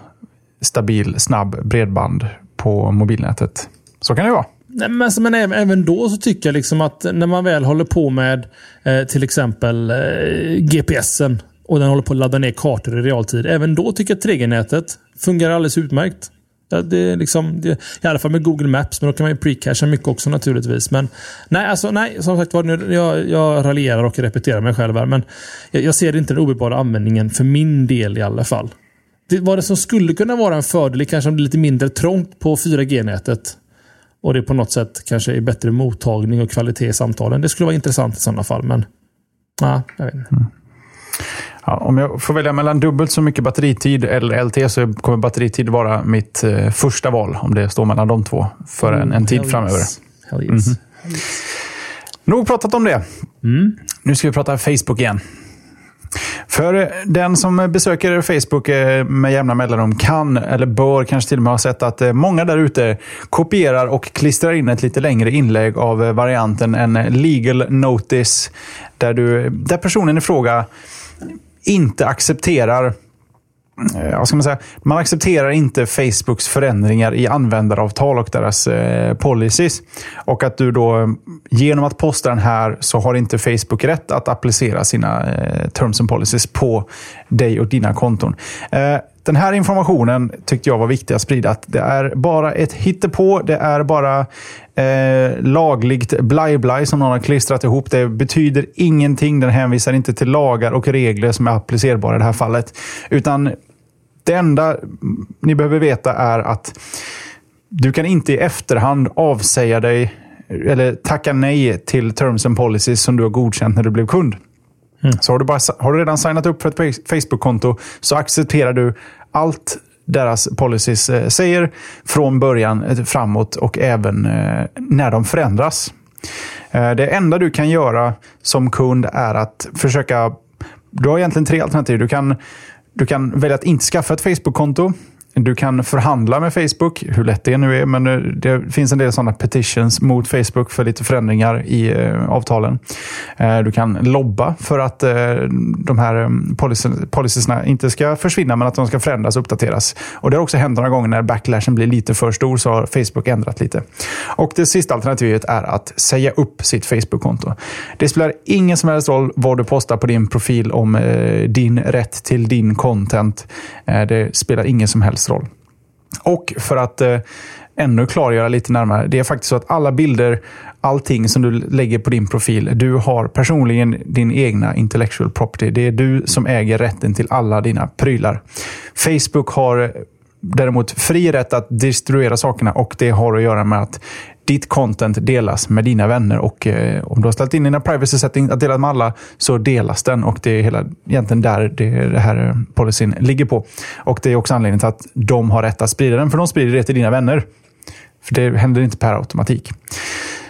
stabil, snabb bredband på mobilnätet. Så kan det vara. Men, men även, även då så tycker jag liksom att när man väl håller på med eh, till exempel eh, GPSen och den håller på att ladda ner kartor i realtid. Även då tycker jag att 3G-nätet fungerar alldeles utmärkt. Ja, det är liksom, det, I alla fall med Google Maps, men då kan man ju precacha mycket också naturligtvis. Men nej, alltså, nej som sagt var, nu, jag, jag raljerar och repeterar mig själv här. Men jag, jag ser inte den omedelbara användningen för min del i alla fall. Det, vad det som skulle kunna vara en fördel är kanske om det är lite mindre trångt på 4G-nätet. Och det på något sätt kanske är bättre mottagning och kvalitet i samtalen. Det skulle vara intressant i sådana fall, men nej, jag vet inte. Mm. Ja, om jag får välja mellan dubbelt så mycket batteritid eller LT så kommer batteritid vara mitt eh, första val. Om det står mellan de två för en, en tid mm, framöver. Yes. Hell yes. Mm -hmm. Nog pratat om det. Mm. Nu ska vi prata Facebook igen. För den som besöker Facebook eh, med jämna mellanrum kan, eller bör kanske till och med ha sett att eh, många där ute kopierar och klistrar in ett lite längre inlägg av eh, varianten en legal notice. Där, du, där personen i fråga inte accepterar eh, vad ska man, säga? man accepterar inte Facebooks förändringar i användaravtal och deras eh, policies. Och att du då, genom att posta den här, så har inte Facebook rätt att applicera sina eh, terms and policies på dig och dina konton. Eh, den här informationen tyckte jag var viktig att sprida. Att det är bara ett hittepå. Det är bara eh, lagligt blaj-blaj som någon har klistrat ihop. Det betyder ingenting. Den hänvisar inte till lagar och regler som är applicerbara i det här fallet. Utan det enda ni behöver veta är att du kan inte i efterhand avsäga dig eller tacka nej till terms and policies som du har godkänt när du blev kund. Mm. Så har du, bara, har du redan signat upp för ett Facebook-konto så accepterar du allt deras policies eh, säger från början eh, framåt och även eh, när de förändras. Det enda du kan göra som kund är att försöka... Du har egentligen tre alternativ. Du kan, du kan välja att inte skaffa ett Facebook-konto. Du kan förhandla med Facebook, hur lätt det nu är, men eh, det finns en del sådana petitions mot Facebook för lite förändringar i eh, avtalen. Eh, du kan lobba för att de här mm, policyerna inte ska försvinna, men att de ska förändras och uppdateras. Och Det har också hänt några gånger när backlashen blir lite för stor, så har Facebook ändrat lite. Och Det sista alternativet är att säga upp sitt Facebook-konto. Det spelar ingen som helst roll vad du postar på din profil om din rätt till din content. Det spelar ingen som helst roll. Och för att eh, ännu klargöra lite närmare. Det är faktiskt så att alla bilder, allting som du lägger på din profil, du har personligen din egna intellectual property. Det är du som äger rätten till alla dina prylar. Facebook har däremot fri rätt att distribuera sakerna och det har att göra med att ditt content delas med dina vänner. Och eh, om du har ställt in dina privacy settings att dela med alla så delas den. Och det är hela, egentligen där det, det här eh, policyn ligger på. Och det är också anledningen till att de har rätt att sprida den. För de sprider det till dina vänner. För det händer inte per automatik.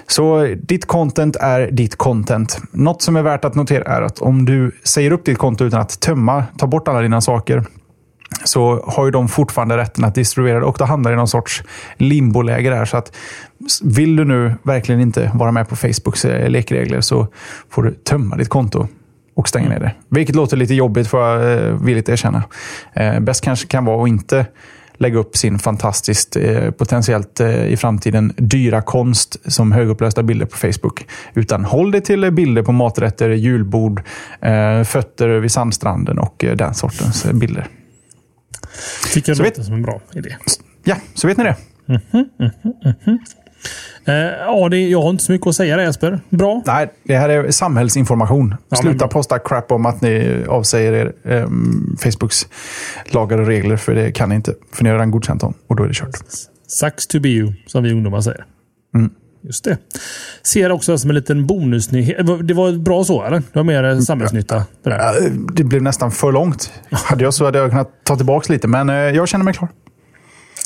Så ditt content är ditt content. Något som är värt att notera är att om du säger upp ditt konto utan att tömma, ta bort alla dina saker, så har ju de fortfarande rätten att distribuera det och då hamnar det i någon sorts limboläge där. Så att vill du nu verkligen inte vara med på Facebooks eh, lekregler så får du tömma ditt konto och stänga ner det. Vilket låter lite jobbigt får jag eh, villigt erkänna. Eh, bäst kanske kan vara att inte lägga upp sin fantastiskt, eh, potentiellt eh, i framtiden dyra konst som högupplösta bilder på Facebook. Utan håll dig till bilder på maträtter, julbord, fötter vid sandstranden och den sortens bilder. Tycker jag så låter vet... som en bra idé. Ja, så vet ni det. Mm -hmm, mm -hmm, mm Eh, ja, det, jag har inte så mycket att säga där Jesper. Bra. Nej, det här är samhällsinformation. Ja, Sluta posta crap om att ni avsäger er eh, Facebooks lagar och regler. För det kan ni inte. För ni har redan godkänt dem och då är det kört. Sucks to be you, som vi ungdomar säger. Just det. Ser också som en liten bonusnyhet. Det var bra så, eller? Det var mer mm. samhällsnytta? Det, där. det blev nästan för långt. Hade jag så hade jag kunnat ta tillbaka lite, men eh, jag känner mig klar.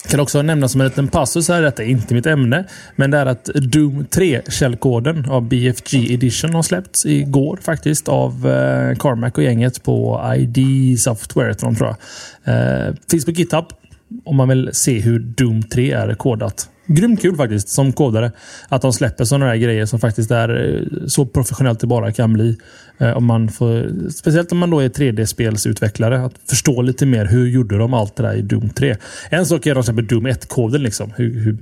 Kan också nämna som en liten passus här, detta är inte mitt ämne, men det är att Doom 3-källkoden av BFG Edition har släppts igår faktiskt av eh, Carmack och gänget på ID Software, tror jag. Eh, finns på GitHub om man vill se hur Doom 3 är kodat grymt kul faktiskt som kodare. Att de släpper sådana här grejer som faktiskt är eh, så professionellt det bara kan bli. Eh, om man får, speciellt om man då är 3D-spelsutvecklare. Att förstå lite mer hur gjorde de allt det där i Doom 3. En sak är till exempel Doom 1-koden. Liksom,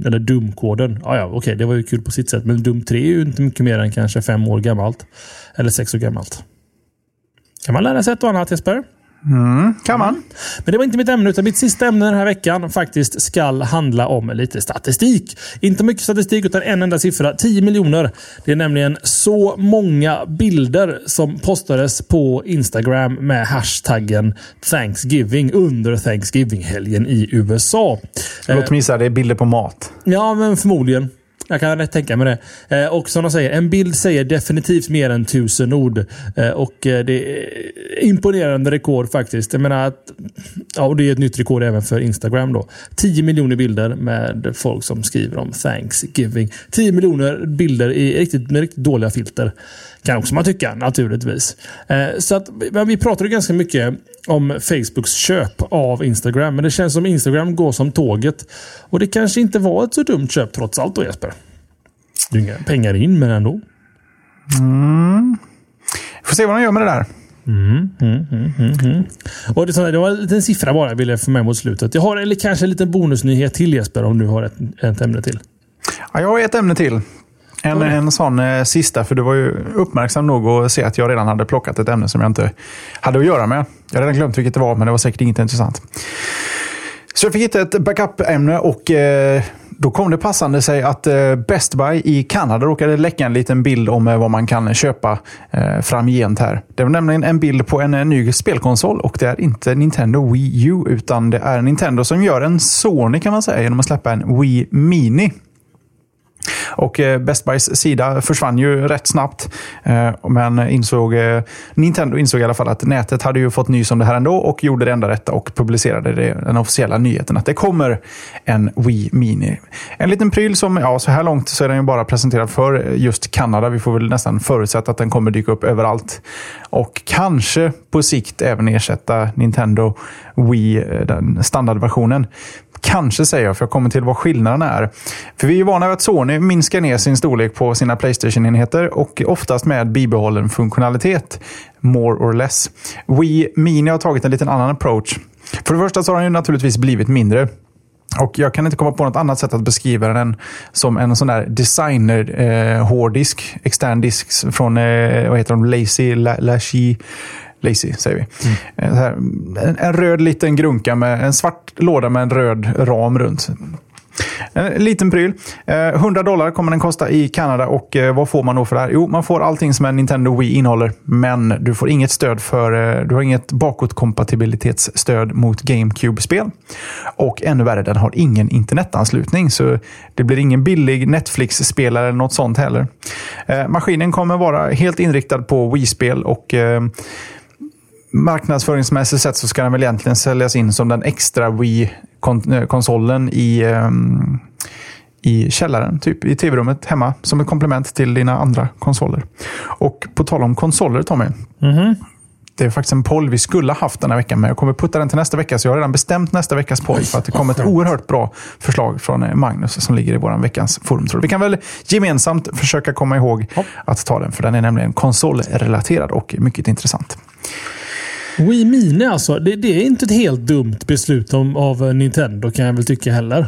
eller Doom-koden. Ja, ja, okej, okay, det var ju kul på sitt sätt. Men Doom 3 är ju inte mycket mer än kanske fem år gammalt. Eller sex år gammalt. Kan man lära sig ett och annat Jesper? Mm, kan man. Men det var inte mitt ämne, utan mitt sista ämne den här veckan faktiskt ska handla om lite statistik. Inte mycket statistik, utan en enda siffra. 10 miljoner. Det är nämligen så många bilder som postades på Instagram med hashtaggen Thanksgiving under Thanksgiving-helgen i USA. Låt mig gissa, det är bilder på mat. Ja, men förmodligen. Jag kan rätt tänka mig det. Eh, och som de säger, en bild säger definitivt mer än tusen ord. Eh, och eh, det är imponerande rekord faktiskt. Jag menar att, ja, och det är ett nytt rekord även för Instagram då. 10 miljoner bilder med folk som skriver om Thanksgiving. 10 miljoner bilder i riktigt, med riktigt dåliga filter. Kan också man tycka, naturligtvis. Så att, men vi pratade ganska mycket om Facebooks köp av Instagram. Men det känns som Instagram går som tåget. Och det kanske inte var ett så dumt köp trots allt då Jesper. Det är inga pengar in, men ändå. Mm. Får se vad de gör med det där. Mm, mm, mm, mm, mm. Och det, det var en liten siffra bara jag ville få med mot slutet. Jag har eller kanske en liten bonusnyhet till Jesper om du har ett, ett ämne till. Ja, jag har ett ämne till. En, en sån eh, sista, för du var ju uppmärksam nog att se att jag redan hade plockat ett ämne som jag inte hade att göra med. Jag hade redan glömt vilket det var, men det var säkert inget intressant. Så jag fick hitta ett backup-ämne och eh, då kom det passande sig att eh, Best Buy i Kanada råkade läcka en liten bild om eh, vad man kan köpa eh, framgent här. Det var nämligen en bild på en, en ny spelkonsol och det är inte Nintendo Wii U utan det är Nintendo som gör en Sony kan man säga genom att släppa en Wii Mini. Och eh, Best Buys sida försvann ju rätt snabbt. Eh, men insåg, eh, Nintendo insåg i alla fall att nätet hade ju fått nys om det här ändå och gjorde det enda rätta och publicerade det, den officiella nyheten att det kommer en Wii Mini. En liten pryl som, ja, så här långt så är den ju bara presenterad för just Kanada. Vi får väl nästan förutsätta att den kommer dyka upp överallt. Och kanske på sikt även ersätta Nintendo Wii, den standardversionen. Kanske säger jag, för jag kommer till vad skillnaden är. För vi är vana vid att Sony minskar ner sin storlek på sina Playstation-enheter och oftast med bibehållen funktionalitet. More or less. Wii Mini har tagit en liten annan approach. För det första så har den ju naturligtvis blivit mindre. Och Jag kan inte komma på något annat sätt att beskriva den än som en sån där designer-hårddisk. Eh, extern disk från eh, vad heter de? Lazy, Lashy Lazy säger vi. Mm. Här, en, en, röd liten grunka med en svart låda med en röd ram runt. En liten pryl. Eh, 100 dollar kommer den kosta i Kanada och eh, vad får man då för det här? Jo, man får allting som en Nintendo Wii innehåller, men du får inget stöd för, du har inget bakåtkompatibilitetsstöd mot GameCube-spel. Och ännu värre, den har ingen internetanslutning, så det blir ingen billig Netflix-spelare eller något sånt heller. Maskinen kommer vara helt inriktad på Wii-spel och marknadsföringsmässigt sett så ska den väl egentligen säljas in som den extra Wii-konsolen i, um, i källaren, typ i tv-rummet hemma, som ett komplement till dina andra konsoler. Och på tal om konsoler, Tommy. Mm -hmm. Det är faktiskt en poll vi skulle haft den här veckan, men jag kommer putta den till nästa vecka. Så jag har redan bestämt nästa veckas poll för att det kommer ett oerhört bra förslag från eh, Magnus som ligger i vår veckans forum. Vi kan väl gemensamt försöka komma ihåg att ta den, för den är nämligen konsolrelaterad och mycket intressant. Wii Mini alltså. Det, det, är inte ett helt dumt beslut om, av Nintendo kan jag väl tycka heller.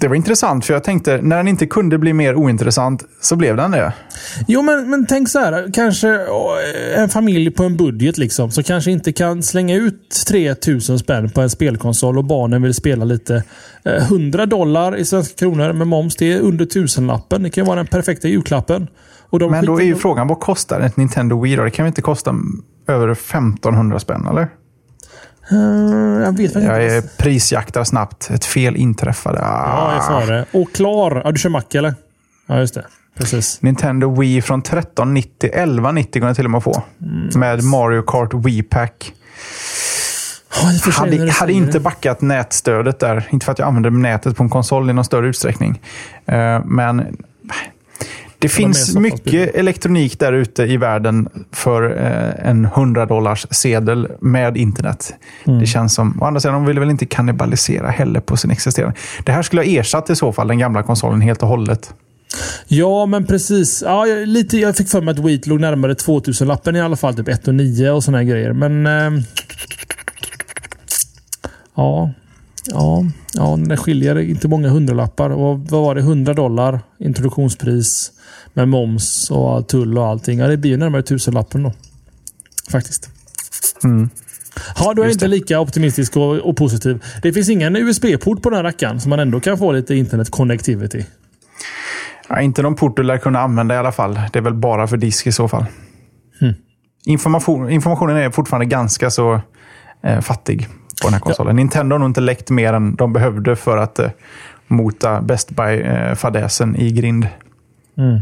Det var intressant, för jag tänkte när den inte kunde bli mer ointressant så blev den det. Jo, men, men tänk så här. Kanske en familj på en budget liksom, som kanske inte kan slänga ut 3000 spänn på en spelkonsol och barnen vill spela lite. 100 eh, dollar i svenska kronor med moms, det är under tusenlappen. Det kan vara den perfekta julklappen. men då är ju frågan, vad kostar ett Nintendo Wii då? Det kan väl inte kosta över 1500 spänn, eller? Uh, jag vet inte. Jag är prisjaktar snabbt. Ett fel inträffade. Ah. Ja, jag sa det. Och klar. Ja, du kör Mac, eller? Ja, just det. Precis. Nintendo Wii från 1390. 1190 går det till och med att få. Mm. Med Mario Kart Wii Pack. Oh, hade, hade inte backat nätstödet där. Inte för att jag använder nätet på en konsol i någon större utsträckning. Uh, men det finns mycket elektronik där ute i världen för eh, en 100 dollars sedel med internet. Mm. Det känns som, å andra sidan, de vill väl inte kannibalisera heller på sin existerande. Det här skulle ha ersatt i så fall den gamla konsolen helt och hållet. Ja, men precis. Ja, lite, jag fick för mig att Wheat låg närmare 2000-lappen i alla fall. Typ 1 och 9 och såna grejer. Men... Eh, ja. Ja, ja, det skiljer inte många hundralappar. Och vad var det? 100 dollar introduktionspris med moms och tull och allting. Ja, det blir ju närmare tusenlappen då. Faktiskt. Mm. Ja, då är inte lika optimistisk och, och, positiv. Det finns ingen USB-port på den här rackaren, så man ändå kan få lite internet connectivity. Ja, inte någon port du lär kunna använda i alla fall. Det är väl bara för disk i så fall. Mm. Information, informationen är fortfarande ganska så eh, fattig på den här konsolen. Ja. Nintendo har nog inte läckt mer än de behövde för att eh, mota Best Buy-fadäsen eh, i grind. Mm.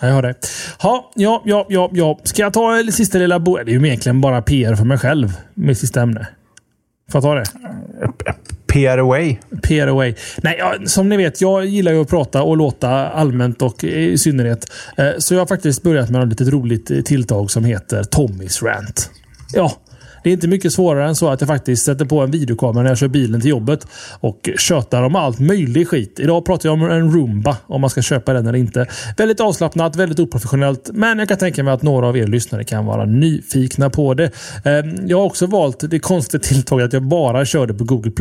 Jag hör det. Ha, ja, ja, ja, ja. Ska jag ta sista lilla bo Det är ju egentligen bara PR för mig själv. Mitt sista ämne. Får jag ta det? PR away. PR away. Nej, ja, som ni vet, jag gillar ju att prata och låta allmänt och i synnerhet. Eh, så jag har faktiskt börjat med ett litet roligt tilltag som heter Tommys Rant. Ja, det är inte mycket svårare än så att jag faktiskt sätter på en videokamera när jag kör bilen till jobbet och tjötar om allt möjligt skit. Idag pratar jag om en Roomba, om man ska köpa den eller inte. Väldigt avslappnat, väldigt oprofessionellt, men jag kan tänka mig att några av er lyssnare kan vara nyfikna på det. Ehm, jag har också valt det konstiga tilltaget att jag bara körde på Google+.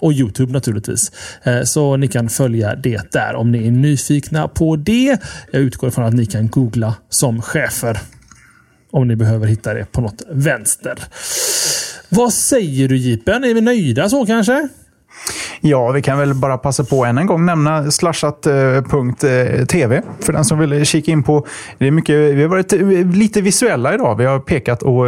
Och Youtube naturligtvis. Ehm, så ni kan följa det där om ni är nyfikna på det. Jag utgår ifrån att ni kan googla som chefer. Om ni behöver hitta det på något vänster. Vad säger du Jipen? Är vi nöjda så kanske? Ja, vi kan väl bara passa på än en gång nämna slashat.tv eh, eh, för den som vill kika in på. Det är mycket, vi har varit eh, lite visuella idag. Vi har pekat och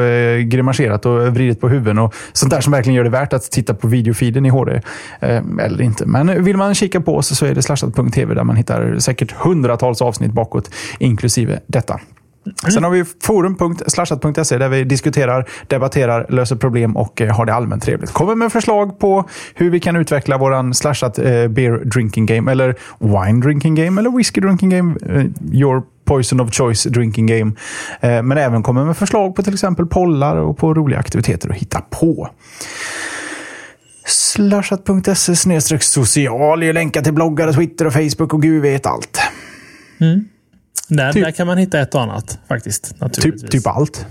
grimaserat och vridit på huvuden och sånt där som verkligen gör det värt att titta på videofeeden i HD. Eller inte. Men vill man kika på oss så är det slashat.tv där man hittar säkert hundratals avsnitt bakåt, inklusive detta. Mm. Sen har vi forum.slashat.se där vi diskuterar, debatterar, löser problem och eh, har det allmänt trevligt. Kommer med förslag på hur vi kan utveckla våran slashat eh, beer drinking game eller wine drinking game eller whisky drinking game. Eh, your poison of choice drinking game. Men även kommer med förslag på till exempel pollar och på roliga aktiviteter att hitta på. Slashat.se social är länkar till bloggar, Twitter och Facebook och gud vet allt. Mm. Där, typ, där kan man hitta ett och annat faktiskt. Typ, typ allt.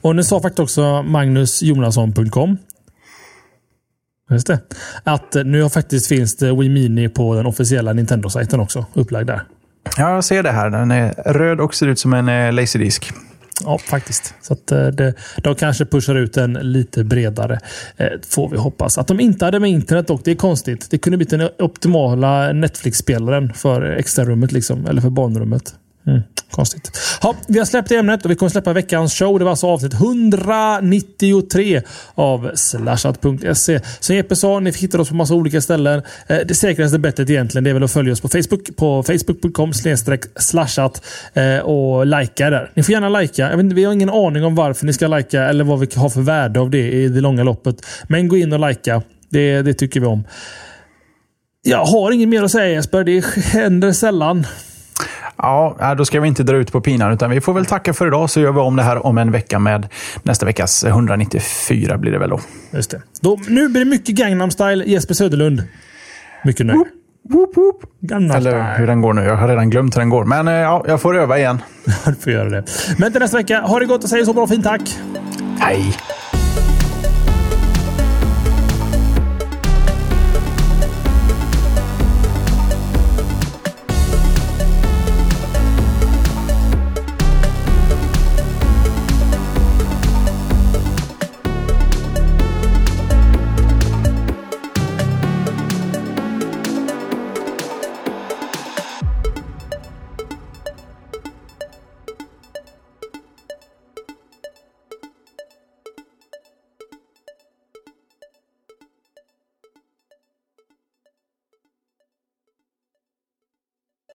Och nu sa faktiskt också magnusjonasson.com Just det. Att nu faktiskt finns det Wii Mini på den officiella Nintendo-sajten också. Upplagd där. Ja, jag ser det här. Den är röd och ser ut som en eh, Laserdisc. Ja, faktiskt. Så att eh, det, de kanske pushar ut den lite bredare. Eh, får vi hoppas. Att de inte hade med internet dock, det är konstigt. Det kunde blivit den optimala Netflix-spelaren för extrarummet, liksom, eller för barnrummet. Mm, konstigt. Ha, vi har släppt ämnet och vi kommer släppa veckans show. Det var alltså avsnitt 193 av slashat.se. Som Jeppe sa, ni hittar oss på massa olika ställen. Eh, det säkraste bettet egentligen det är väl att följa oss på Facebook. På facebook.com slashat eh, och likea där. Ni får gärna likea. vi har ingen aning om varför ni ska likea eller vad vi har för värde av det i det långa loppet. Men gå in och likea. Det, det tycker vi om. Jag har inget mer att säga Jesper. Det händer sällan. Ja, då ska vi inte dra ut på pinan, utan vi får väl tacka för idag så gör vi om det här om en vecka med nästa veckas 194 blir det väl då. Just det. Då, nu blir det mycket Gangnam style Jesper Söderlund. Mycket nöjd. Woop, woop. Eller hur den går nu. Jag har redan glömt hur den går. Men eh, ja, jag får öva igen. du får göra det. Men till nästa vecka. Ha det gott och säg så bra och fint tack. Hej.